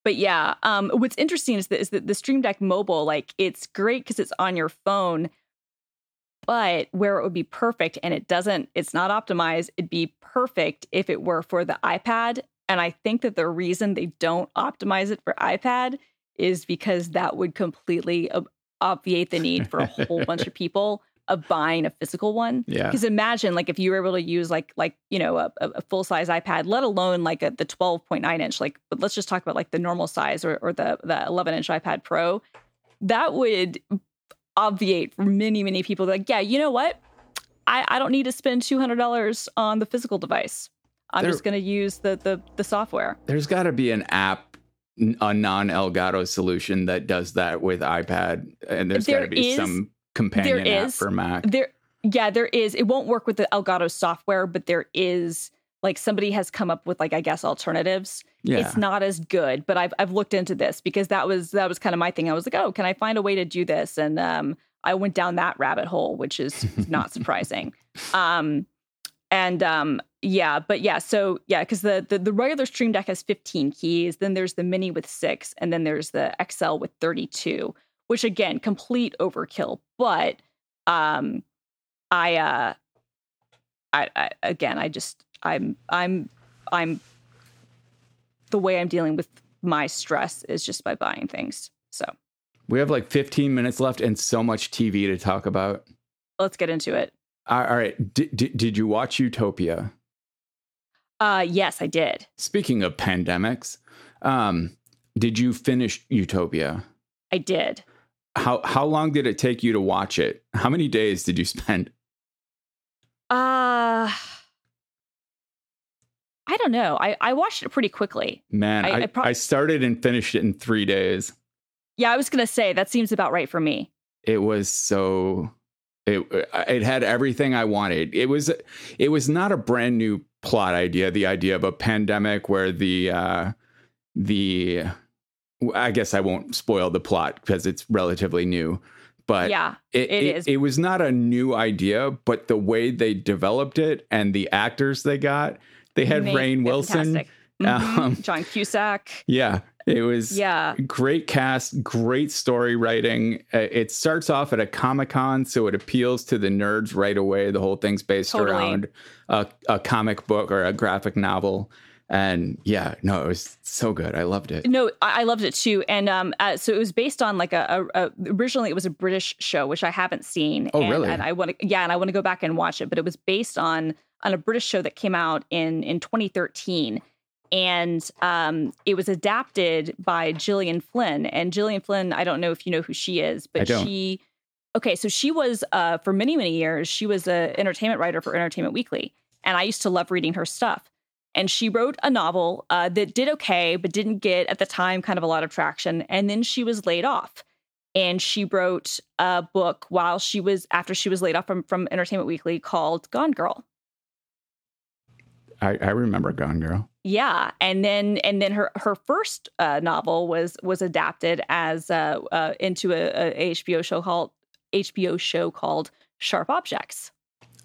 But yeah, um, what's interesting is that is that the Stream Deck Mobile, like, it's great because it's on your phone. But where it would be perfect, and it doesn't, it's not optimized. It'd be perfect if it were for the iPad. And I think that the reason they don't optimize it for iPad is because that would completely ob- obviate the need for a whole bunch of people of buying a physical one. Yeah. Because imagine, like, if you were able to use like like you know a, a full size iPad, let alone like a, the twelve point nine inch. Like, but let's just talk about like the normal size or, or the the eleven inch iPad Pro. That would obviate for many many people. Like, yeah, you know what? I I don't need to spend two hundred dollars on the physical device. I'm There- just going to use the the the software. There's got to be an app, a non Elgato solution that does that with iPad, and there's got to be is- some companion app is. for Mac. There, yeah, there is. It won't work with the Elgato software, but there is like somebody has come up with like I guess alternatives. Yeah, It's not as good, but I've I've looked into this because that was that was kind of my thing. I was like, oh, can I find a way to do this? And um, I went down that rabbit hole, which is not surprising. Um, and um, yeah, but yeah, so yeah, because the, the the regular Stream Deck has 15 keys, then there's the Mini with six, and then there's the XL with 32, which again, complete overkill. But um, I uh, I, I again, I just I'm I'm I'm the way I'm dealing with my stress is just by buying things. So we have like 15 minutes left and so much TV to talk about. let's get into it. All right, D- d- did you watch Utopia? Uh, yes, I did. Speaking of pandemics, um, did you finish Utopia? I did. How how long did it take you to watch it? How many days did you spend? Uh, I don't know. I, I watched it pretty quickly. Man, I- I, I I, started and finished it in three days. Yeah, I was gonna say that seems about right for me. It was so it it had everything I wanted. It was it was not a brand new plot idea. The idea of a pandemic where the uh, the I guess I won't spoil the plot because it's relatively new. But yeah, it, it it, is. it was not a new idea, but the way they developed it and the actors they got, they had Rainn Wilson. Mhm. Um, John Cusack. Yeah, it was Yeah, great cast, great story writing. Uh, It starts off at a Comic Con, so it appeals to the nerds right away. The whole thing's based Totally. around a, a comic book or a graphic novel. And yeah, no, it was so good. I loved it. no, I, I loved it too. And um, uh, so it was based on like a, a, a originally it was a British show, which I haven't seen. Oh, and, really? And I want to, yeah, and I want to go back and watch it. But it was based on on a British show that came out in in 2013. And um, it was adapted by Gillian Flynn. And Gillian Flynn, I don't know if you know who she is, but she, okay, so she was uh, for many many years. She was an entertainment writer for Entertainment Weekly, and I used to love reading her stuff. And she wrote a novel uh, that did okay, but didn't get at the time kind of a lot of traction. And then she was laid off, and she wrote a book while she was after she was laid off from from Entertainment Weekly called Gone Girl. I, I remember Gone Girl. Yeah, and then and then her her first uh, novel was was adapted as uh, uh, into a, a HBO show called HBO show called Sharp Objects.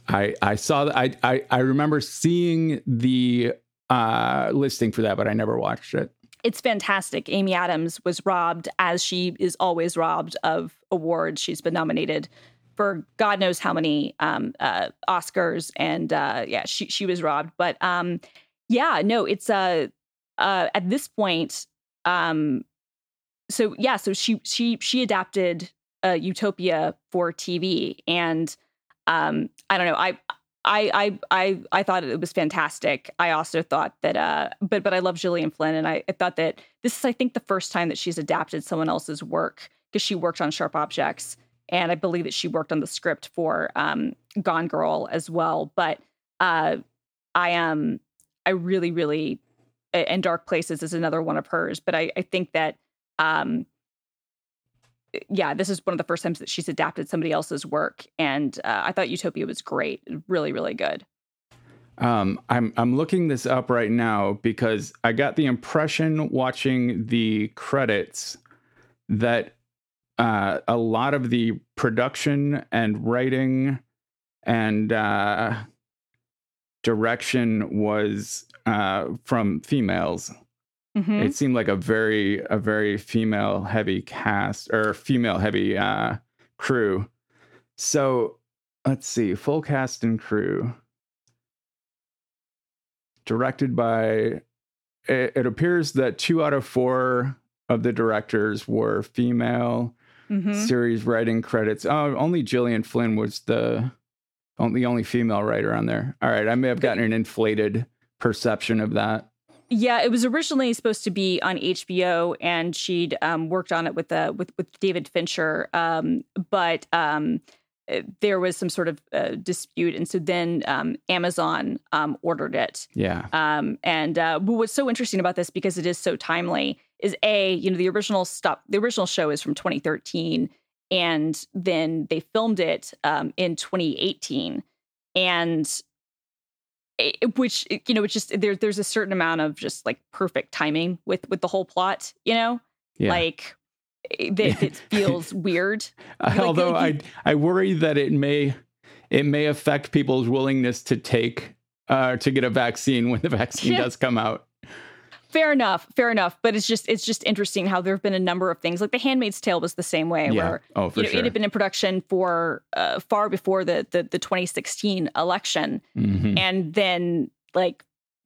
I, I saw that. I, I, I remember seeing the uh, listing for that, but I never watched it. It's fantastic. Amy Adams was robbed, as she is always robbed of awards. She's been nominated for God knows how many um, uh, Oscars, and uh, yeah, she she was robbed. But um, yeah, no, it's uh, uh, at this point. Um, so yeah, so she she she adapted uh, Utopia for TV, and um, I don't know, I. I, I I I thought it was fantastic. I also thought that uh but but I love Gillian Flynn and I, I thought that this is I think the first time that she's adapted someone else's work because she worked on Sharp Objects and I believe that she worked on the script for um Gone Girl as well. But uh I am um, I really really and Dark Places is another one of hers. But I, I think that um yeah, this is one of the first times that she's adapted somebody else's work, and uh, I thought Utopia was great, really, really good. Um, I'm I'm looking this up right now because I got the impression watching the credits that uh, a lot of the production and writing and uh, direction was uh, from females. Mhm. It seemed like a very a very female heavy cast or female heavy uh, crew. So let's see, full cast and crew. Directed by it, it appears that two out of four of the directors were female. Mhm. Series writing credits. Oh, only Gillian Flynn was the only the only female writer on there. All right, I may have gotten an inflated perception of that. Yeah, it was originally supposed to be on HBO, and she'd um, worked on it with uh, with with David Fincher, um, but um, there was some sort of uh, dispute, and so then um, Amazon um, ordered it. Yeah. Um, and uh, what's so interesting about this because it is so timely is a you know the original stuff the original show is from 2013 and then they filmed it um, in 2018 and it, which you know it's just there, there's a certain amount of just like perfect timing with with the whole plot you know Yeah. like it, it it feels weird like- Although like I I worry that it may it may affect people's willingness to take uh to get a vaccine when the vaccine Yeah. does come out. Fair enough, fair enough. But it's just it's just interesting how there have been a number of things. Like The Handmaid's Tale was the same way, Yeah. where Oh, you know sure. it had been in production for uh, far before the, the the 2016 election, Mhm. and then like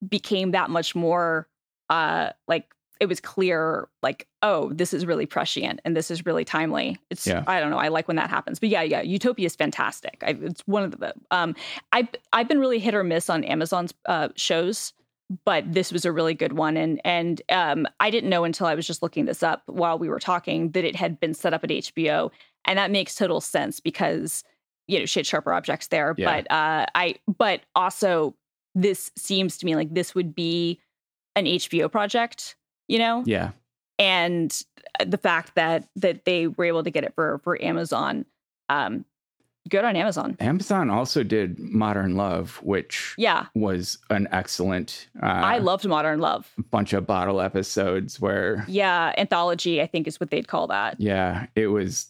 became that much more uh like it was clear like oh this is really prescient and this is really timely it's Yeah. i don't know i like when that happens but yeah yeah utopia is fantastic I, it's one of the um i've i've been really hit or miss on amazon's uh shows but this was a really good one and and um i didn't know until i was just looking this up while we were talking that it had been set up at hbo and that makes total sense because you know shit sharper objects there Yeah. but uh i but also this seems to me like this would be an hbo project you know Yeah. and the fact that that they were able to get it for for amazon um good on amazon. Amazon also did Modern Love, which yeah. was an excellent uh i loved modern love. bunch of bottle episodes where yeah anthology i think is what they'd call that. Yeah, it was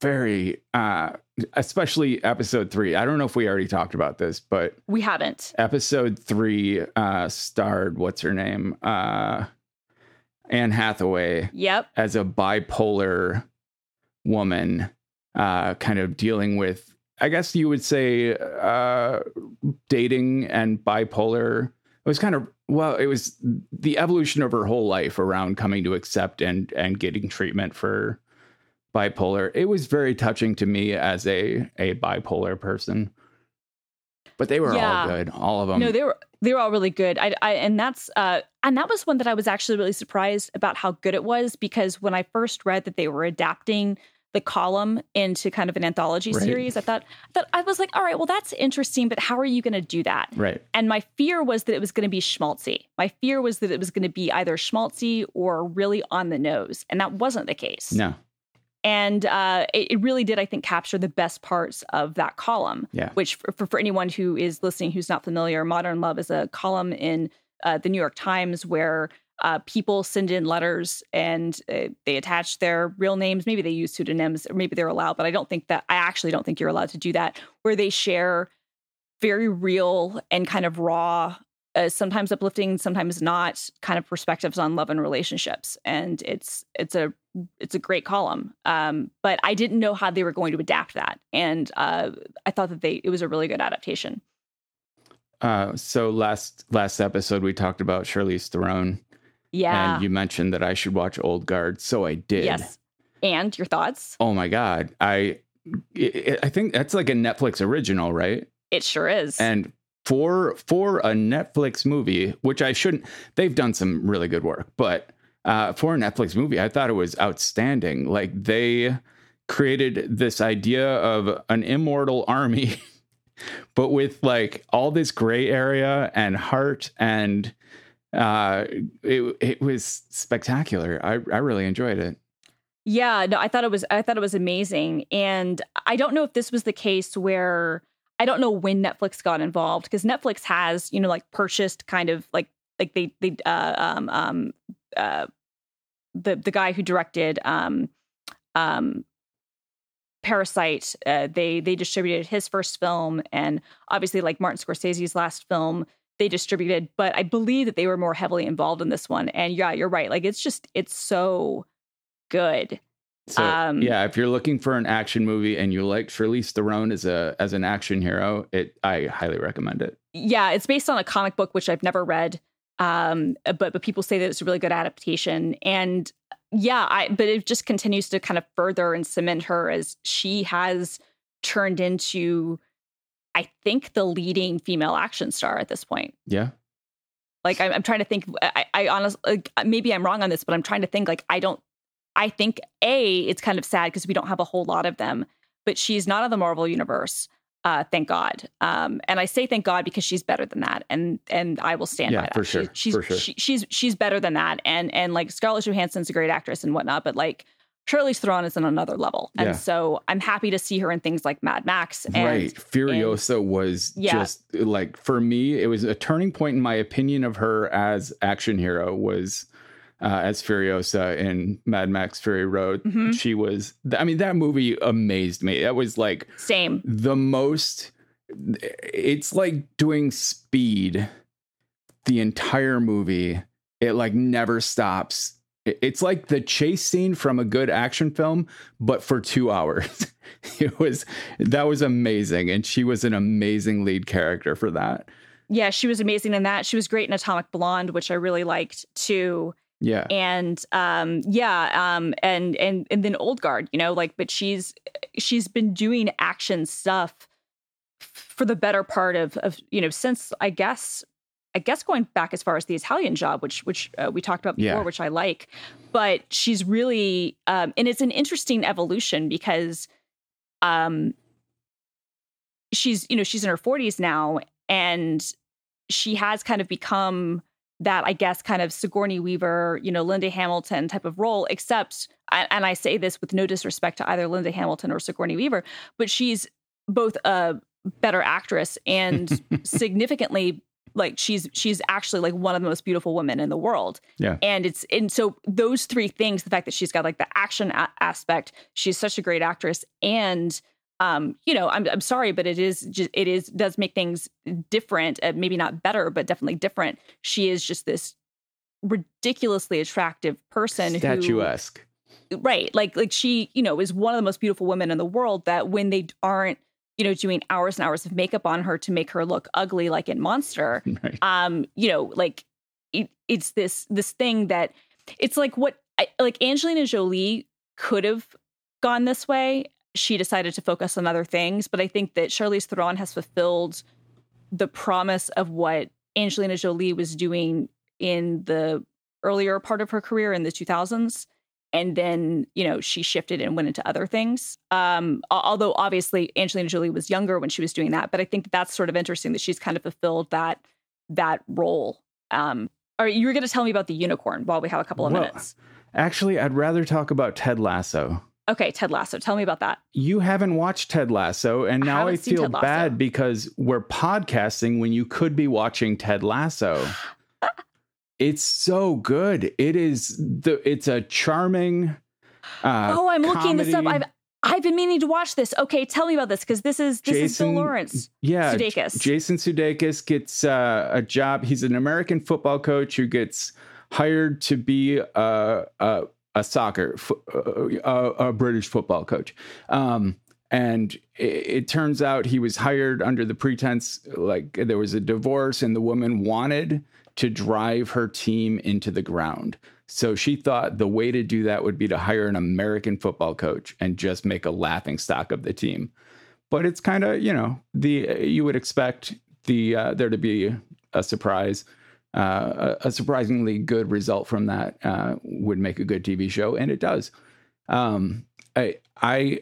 very uh especially episode 3. I don't know if we already talked about this, but we haven't. episode three uh starred what's her name uh anne hathaway yep. as a bipolar woman uh kind of dealing with i guess you would say uh dating and bipolar it was kind of well it was the evolution of her whole life around coming to accept and and getting treatment for bipolar. It was very touching to me as a a bipolar person. But they were Yeah. all good all of them. no they were they were all really good. I, I and that's uh and that was one that i was actually really surprised about how good it was because when i first read that they were adapting the column into kind of an anthology Right. series i thought that i was like all right well that's interesting but how are you going to do that right And my fear was that it was going to be schmaltzy. My fear was that it was going to be either schmaltzy or really on the nose. And that wasn't the case. no And uh, it, it really did, I think, capture the best parts of that column, yeah which for, for, for anyone who is listening who's not familiar, Modern Love is a column in uh, the New York Times where uh, people send in letters and uh, they attach their real names. Maybe they use pseudonyms, or maybe they're allowed, but I don't think that, I actually don't think you're allowed to do that, where they share very real and kind of raw, uh, sometimes uplifting, sometimes not, kind of perspectives on love and relationships. And it's it's a it's a great column. Um, but I didn't know how they were going to adapt that, and uh, I thought that they it was a really good adaptation. uh so last last episode we talked about Charlize Theron Yeah. and you mentioned that I should watch Old Guard so I did Yes. And your thoughts? oh my god I I I think that's like a Netflix original right It sure is. and for for a Netflix movie, which I shouldn't, they've done some really good work, but uh, for a Netflix movie, I thought it was outstanding. Like they created this idea of an immortal army, but with like all this gray area and heart, and uh, it it was spectacular. I I really enjoyed it. Yeah, no, I thought it was I thought it was amazing. And I don't know if this was the case where I don't know when Netflix got involved because Netflix has, you know, like purchased kind of like like they they uh um um uh the the guy who directed um um Parasite, uh, they they distributed his first film, and obviously, like Martin Scorsese's last film, they distributed. But I believe that they were more heavily involved in this one. And yeah, you're right. Like it's just it's so good. So Um, yeah, if you're looking for an action movie and you like Charlize Theron as a as an action hero, it I highly recommend it. yeah, it's based on a comic book which I've never read. Um, but but people say that it's a really good adaptation, and yeah, I but it just continues to kind of further and cement her as she has turned into, I think, the leading female action star at this point. Yeah. Like I'm, I'm trying to think. I, I honestly, like, maybe I'm wrong on this, but I'm trying to think. Like I don't. I think a it's kind of sad because we don't have a whole lot of them. But she's not of the Marvel universe. Uh, thank God. Um, and I say thank God because she's better than that, and and I will stand Yeah, by that. for She- sure, she's for sure. She, she's she's better than that, and and like Scarlett Johansson's a great actress and whatnot, but like Charlize Theron is on another level, and Yeah. so I'm happy to see her in things like Mad Max. And, right. Furiosa was Yeah. just like for me, it was a turning point in my opinion of her as action hero was uh, as Furiosa in Mad Max Fury Road. Mhm. She was I mean, that movie amazed me. That was like Same. the most it's like doing speed the entire movie it like never stops it's like the chase scene from a good action film but for two hours it was that was amazing and she was an amazing lead character for that Yeah, she was amazing in that. She was great in Atomic Blonde, which I really liked too. yeah and um yeah um and and and then old guard you know like but she's she's been doing action stuff for the better part of of you know since i guess i guess going back as far as the italian job which which uh, we talked about before Yeah. which i like but she's really um and it's an interesting evolution because um she's you know she's in her 40s now and she has kind of become that I guess kind of Sigourney Weaver, you know, Linda Hamilton type of role, except, and and I say this with no disrespect to either Linda Hamilton or Sigourney Weaver, but she's both a better actress and significantly like she's she's actually like one of the most beautiful women in the world. Yeah. and it's and so those three things the fact that she's got like the action a- aspect she's such a great actress. And um you know i'm, I'm sorry but it is just it is does make things different uh, maybe not better but definitely different. She is just this ridiculously attractive person who statuesque. Right. Like like she you know is one of the most beautiful women in the world that when they aren't you know doing hours and hours of makeup on her to make her look ugly like in monster. Right. Um you know like it, it's this this thing that it's like what I, like angelina jolie could have gone this way. She decided to focus on other things but i think that charlize theron has fulfilled the promise of what angelina jolie was doing in the earlier part of her career in the 2000s and then you know she shifted and went into other things. Um although obviously angelina jolie was younger when she was doing that but i think that that's sort of interesting that she's kind of fulfilled that that role. Um or you were going to tell me about the unicorn while we have a couple of Well, minutes. actually i'd rather talk about ted lasso. Okay ted lasso tell me about that. You haven't watched Ted Lasso, and now I, haven't feel bad because we're podcasting when you could be watching Ted Lasso. it's so good. It is the. It's a charming. Uh, oh i'm looking this up i've i've been meaning to watch this okay tell me about this because this is this is bill lawrence yeah, J- Sudeikis. Jason Sudeikis gets uh, a job. He's an American football coach who gets hired to be a a, a soccer uh, a, a British football coach. Um, and it, it turns out he was hired under the pretense like there was a divorce and the woman wanted to drive her team into the ground. So she thought the way to do that would be to hire an American football coach and just make a laughing stock of the team but it's kind of you know the you would expect the uh, there to be a surprise uh, a, surprisingly good result from that uh, would make a good TV show and it does um, I I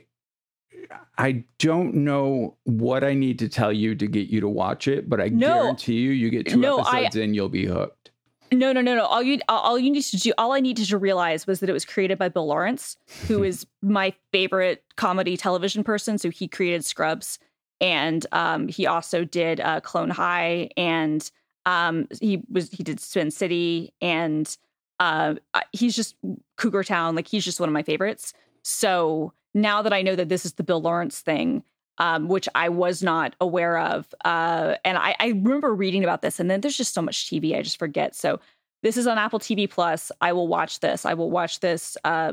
I don't know what I need to tell you to get you to watch it but I No. guarantee you you get two No, I- episodes in you'll be hooked No, no, no, no. All you all you need to do, all I needed to realize was that it was created by Bill Lawrence, who is my favorite comedy television person. So he created Scrubs, and um, he also did uh, Clone High, and um, he was he did Spin City, and uh, he's just Cougar Town. Like he's just one of my favorites. So now that I know that this is the Bill Lawrence thing, um, which I was not aware of, uh, and I, I remember reading about this, and then there's just so much TV I just forget. So this is on Apple TV Plus. I will watch this. I will watch this uh,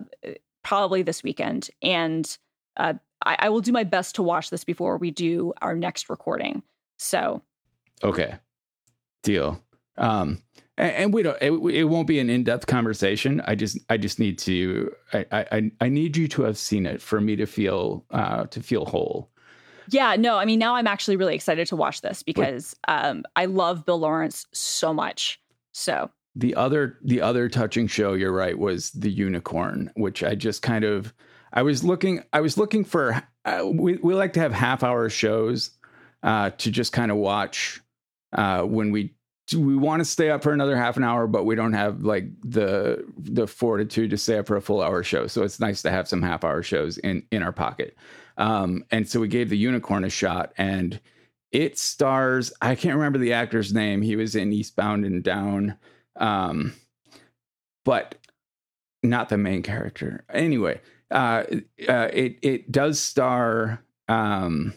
probably this weekend, and uh, I, I will do my best to watch this before we do our next recording. So, Okay. Deal. Um, and, we don't. It, it won't be an in-depth conversation. I just, I just need to. I, I, I need you to have seen it for me to feel, uh, to feel whole. yeah, no, I mean, now I'm actually really excited to watch this because um, I love Bill Lawrence so much. So, The other, the other touching show. You're right. Was the unicorn, which I just kind of. I was looking. I was looking for. Uh, we we like to have half-hour shows uh, to just kind of watch uh, when we we want to stay up for another half an hour, but we don't have like the the fortitude to stay up for a full hour show. So it's nice to have some half hour shows in in our pocket. Um, and so we gave the unicorn a shot, and it stars. I can't remember the actor's name. He was in Eastbound and Down, um, but not the main character. Anyway, uh, uh, it it does star um,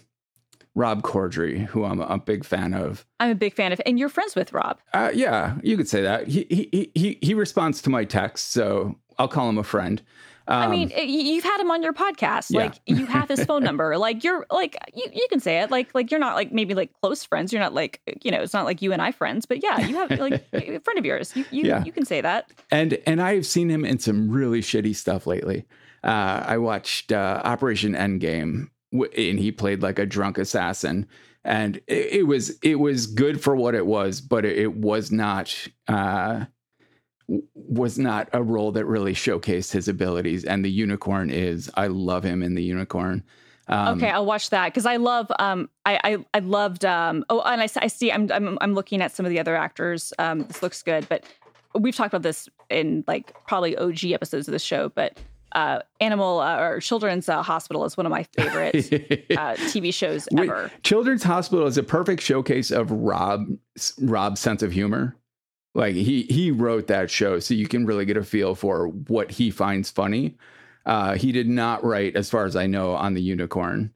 Rob Corddry, who I'm a big fan of. I'm a big fan of, and you're friends with Rob. Uh, yeah, you could say that. He he he he responds to my texts, so I'll call him a friend. Um, I mean, you've had him on your podcast. Yeah. Like, you have his phone number. Like, you're like, you, you can say it. Like, like you're not like maybe like close friends. You're not like, you know, it's not like you and I friends. But yeah, you have like a friend of yours. You you, Yeah. you can say that. and and I've seen him in some really shitty stuff lately. Uh, I watched uh, Operation Endgame, and he played like a drunk assassin, and it, it was it was good for what it was, but it, it was not. Uh, was not a role that really showcased his abilities and the unicorn is i love him in the unicorn um, okay, I'll watch that because I love. Um, I I, I loved. Um, oh, and I, I see. I'm, I'm I'm looking at some of the other actors. Um, this looks good, but we've talked about this in like probably OG episodes of the show. But uh, Animal uh, or Children's uh, Hospital is one of my favorite uh, TV shows Wait, ever. Children's Hospital is a perfect showcase of Rob Rob's sense of humor. Like he he wrote that show, so you can really get a feel for what he finds funny. Uh, he did not write, as far as I know, on the Unicorn.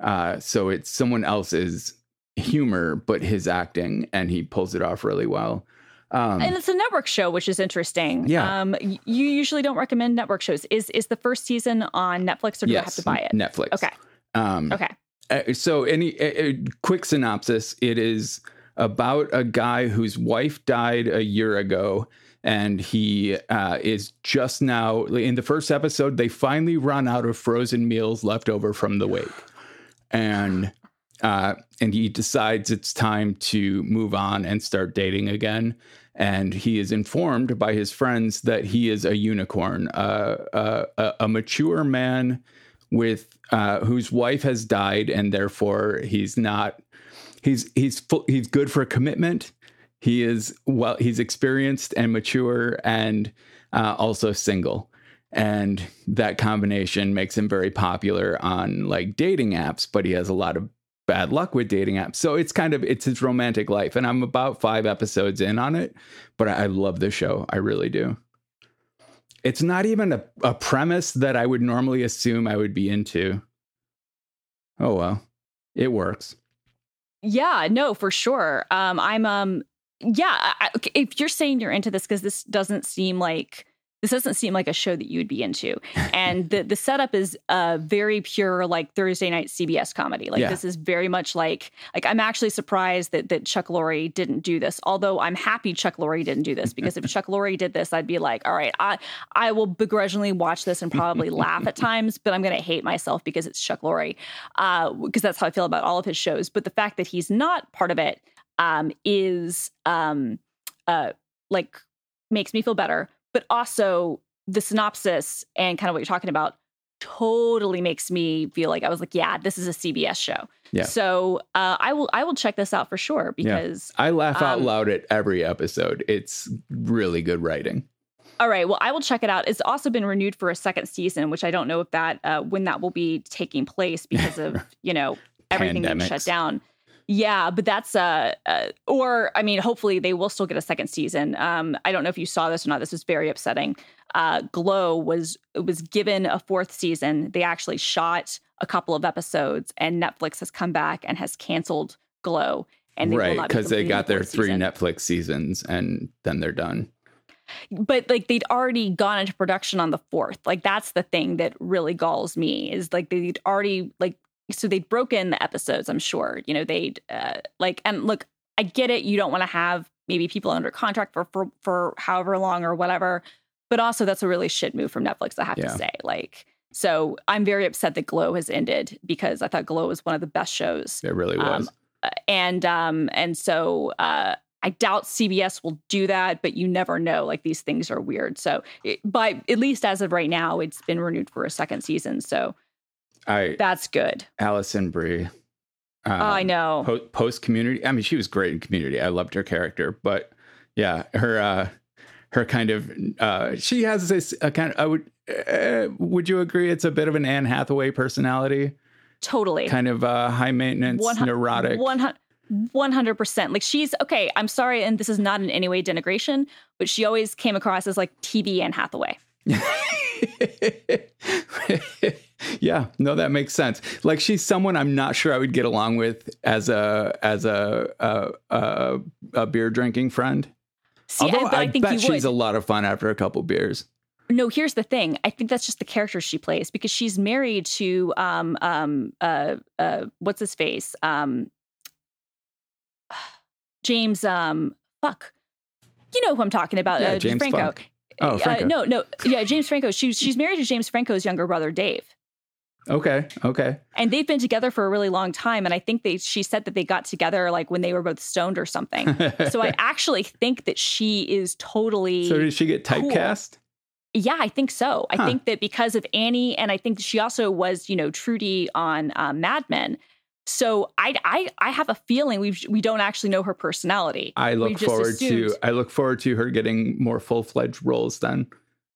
Uh, so it's someone else's humor, but his acting, and he pulls it off really well. Um, and it's a network show, which is interesting. Yeah. Um, you usually don't recommend network shows. Is is the first season on Netflix, or do I have to buy it? Netflix. Okay. Um, Okay. Uh, so any uh, uh, quick synopsis it is about a guy whose wife died a year ago and he uh, is just now in the first episode they finally run out of frozen meals left over from the wake and uh, and he decides it's time to move on and start dating again. And he is informed by his friends that he is a unicorn uh, uh, a, mature man with uh, whose wife has died and therefore he's not he's he's full, he's good for commitment. He is well he's experienced and mature and uh, also single. And that combination makes him very popular on like dating apps but he has a lot of bad luck with dating apps so it's kind of it's his romantic life and i'm about five episodes in on it but i, love the show i really do it's not even a, a premise that I would normally assume I would be into. Oh well, it works. Yeah, no, for sure. Um, I'm um, yeah. I- if you're saying you're into this because this doesn't seem like this doesn't seem like a show that you would be into, and the the setup is uh very pure like Thursday night CBS comedy. Like Yeah. this is very much like like I'm actually surprised that that Chuck Lorre didn't do this. Although I'm happy Chuck Lorre didn't do this because if Chuck Lorre did this, I'd be like, all right, I I will begrudgingly watch this and probably laugh at times, but I'm gonna hate myself because it's Chuck Lorre, uh, because that's how I feel about all of his shows. But the fact that he's not part of it um, is um, uh, like makes me feel better. But also the synopsis and kind of what you're talking about totally makes me feel like I was like, yeah, this is a CBS show. Yeah. So uh, I will I will check this out for sure Yeah. because I laugh out Um, loud at every episode. It's really good writing. all right, well I will check it out. It's also been renewed for a second season, which I don't know if that uh, when that will be taking place because of you know everything being shut down. Yeah, but that's uh, uh, or I mean, hopefully they will still get a second season. Um, I don't know if you saw this or not. This was very upsetting. Uh, Glow was was given a fourth season. They actually shot a couple of episodes, and Netflix has come back and has canceled Glow. And right because they got their three season. Netflix seasons, and then they're done. But like they'd already gone into production on the fourth. Like that's the thing that really galls me is like they'd already like so they'd broken the episodes i'm sure you know they'd uh, like and look i get it you don't want to have maybe people under contract for, for for however long or whatever but also that's a really shit move from netflix i have yeah. to say like so i'm very upset that glow has ended because i thought glow was one of the best shows it really was um, and um and so uh I doubt CBS will do that, but you never know. Like these things are weird. So, it, by at least as of right now, it's been renewed for a second season. So, I that's good. Alison Brie. Um, oh, I know. Po- Post Community. I mean, she was great in Community. I loved her character, but yeah, her uh, her kind of uh, she has this a kind of. I would uh, would you agree? It's a bit of an Anne Hathaway personality. Totally. Kind of uh, high maintenance, 100, neurotic. One one hundred percent. Like she's okay. I'm sorry, and this is not in any way denigration, but she always came across as like TV Anne Hathaway. yeah, no, that makes sense. Like she's someone I'm not sure I would get along with as a as a a, a, a beer drinking friend. See, Although I, I, I bet she's a lot of fun after a couple beers. No, here's the thing. I think that's just the character she plays because she's married to um um uh uh what's his face um James um fuck you know who I'm talking about yeah, uh, James Franco. Funk. Oh, Franco. Uh, no, no, yeah, James Franco. She's she's married to James Franco's younger brother, Dave. Okay, okay. And they've been together for a really long time, and I think they. She said that they got together like when they were both stoned or something. so I actually think that she is totally. So did she get typecast? Cool. Yeah, I think so. Huh. I think that because of Annie, and I think she also was, you know, Trudy on uh, Mad Men. So I, I, I have a feeling we we don't actually know her personality. I look forward assumed, to I look forward to her getting more full fledged roles then.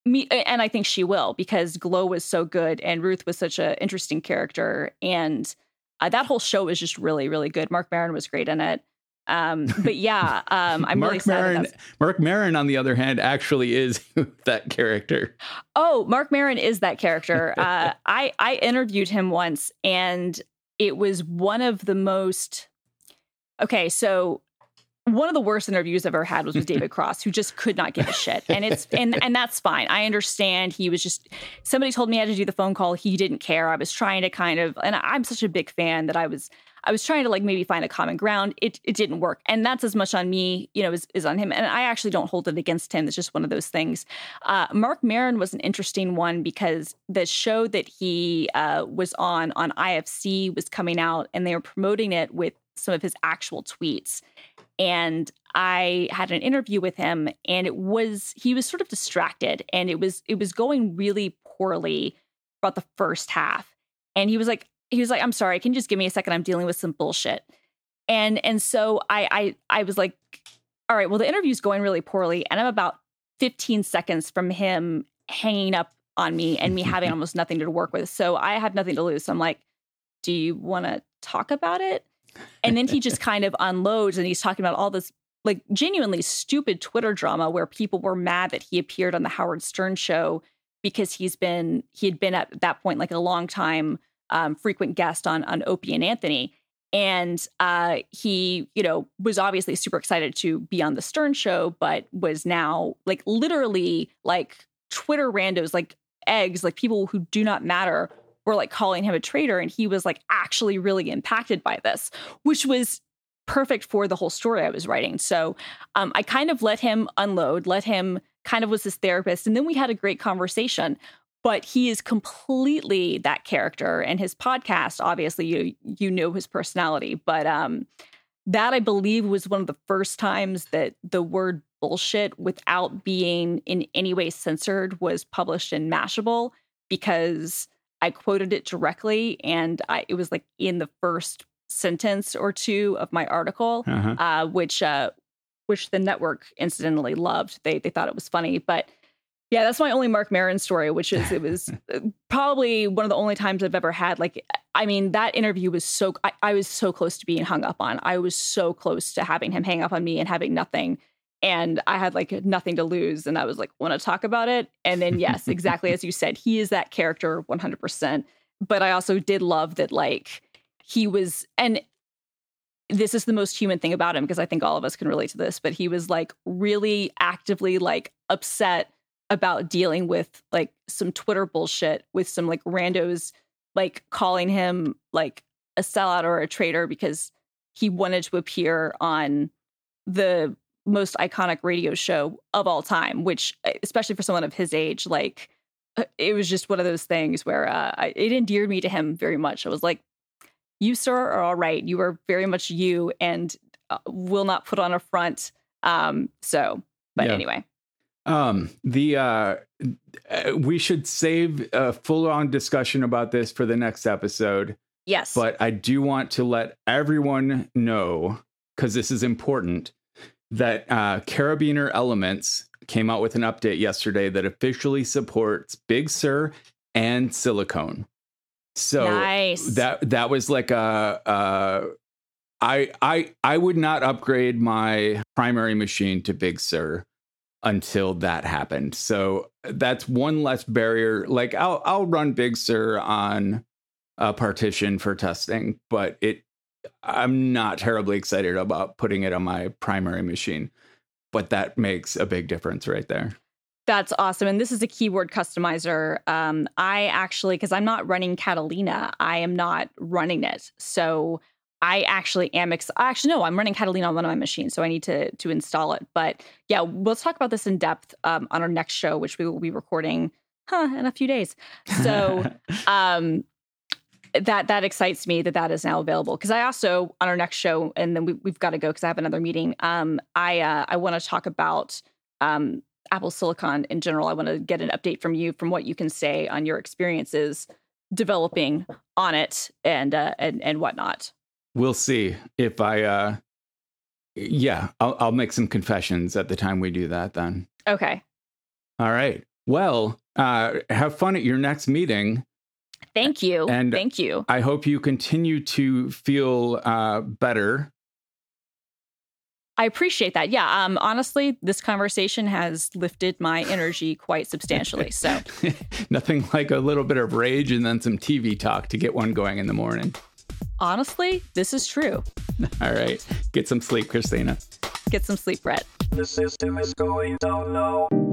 Me and I think she will because Glow was so good and Ruth was such an interesting character and uh, that whole show was just really really good. Marc Maron was great in it. Um, but yeah, um, I'm Mark really sad. Maron, Marc Maron, on the other hand, actually is that character. Oh, Marc Maron is that character. Uh, I I interviewed him once, and it was one of the most okay so one of the worst interviews I've ever had was with David Cross, who just could not give a shit. And it's and and that's fine. I understand he was just somebody told me I had to do the phone call. He didn't care. I was trying to kind of and I'm such a big fan that I was I was trying to like maybe find a common ground. It it didn't work. And that's as much on me, you know, as, as on him. And I actually don't hold it against him. It's just one of those things. Uh, Marc Maron was an interesting one because the show that he uh, was on on IFC was coming out and they were promoting it with some of his actual tweets and I had an interview with him and it was he was sort of distracted and it was it was going really poorly about the first half. And he was like he was like I'm sorry, can you just give me a second? I'm dealing with some bullshit. And and so I I I was like all right, well the interview's going really poorly and I'm about 15 seconds from him hanging up on me and me having almost nothing to work with. So I have nothing to lose. So I'm like, do you want to talk about it? And then he just kind of unloads and he's talking about all this like genuinely stupid Twitter drama where people were mad that he appeared on the Howard Stern show because he's been he had been at that point like a long time um, frequent guest on on Opie and Anthony. And uh, he, you know, was obviously super excited to be on the Stern show, but was now like literally like Twitter randos, like eggs, like people who do not matter were like calling him a traitor and he was like actually really impacted by this which was perfect for the whole story i was writing. So um, i kind of let him unload let him kind of was his therapist and then we had a great conversation but he is completely that character and his podcast obviously you you know his personality but um that i believe was one of the first times that the word bullshit without being in any way censored was published in mashable because I quoted it directly, and I, it was like in the first sentence or two of my article, uh-huh. uh, which uh, which the network incidentally loved. They they thought it was funny, but Yeah, that's my only Marc Maron story, which is it was uh, probably one of the only times I've ever had. Like, I mean, that interview was so, I, I was so close to being hung up on. I was so close to having him hang up on me and having nothing. And I had like nothing to lose. And I was like, want to talk about it? And then, yes, exactly as you said, he is that character 100%. But I also did love that, like, he was, and this is the most human thing about him because I think all of us can relate to this, but he was like really actively like upset about dealing with like some Twitter bullshit with some like randos like calling him like a sellout or a traitor because he wanted to appear on the most iconic radio show of all time, which especially for someone of his age, like uh, it was just one of those things where uh, it endeared me to him very much. I was like, "You, sir, are all right. You are very much you, and uh, will not put on a front." Um, so, but yeah. anyway, um, the uh, uh, we should save a full on discussion about this for the next episode. Yes. But I do want to let everyone know, because this is important, that uh, Karabiner-Elements came out with an update yesterday that officially supports Big Sur and Silicon. So nice. that that was like a, a I I I would not upgrade my primary machine to Big Sur until that happened. So that's one less barrier. Like I'll I'll run Big Sur on a partition for testing, but it I'm not terribly excited about putting it on my primary machine. But that makes a big difference right there. That's awesome. And this is a keyboard customizer. Um, I actually, because I'm not running Catalina, I am not running it. So I actually am. Ex- actually, no, I'm running Catalina on one of my machines, so I need to to install it. But yeah, we'll talk about this in depth um, on our next show, which we will be recording huh, in a few days. So um, that that excites me that that is now available because I also on our next show, and then we, have got to go because I have another meeting. Um, I uh, I want to talk about um, Apple Silicon in general. I want to get an update from you from what you can say on your experiences developing on it and uh, and and whatnot we'll see if I. uh Yeah, I'll, I'll make some confessions at the time we do that. Then. Okay. All right. Well, uh, have fun at your next meeting. Thank you. And thank you. I hope you continue to feel uh, better. I appreciate that. Yeah. Um, honestly, this conversation has lifted my energy quite substantially. So, nothing like a little bit of rage and then some TV talk to get one going in the morning honestly, this is true. All right. Get some sleep, Christina. Get some sleep, Brett. The system is going down low.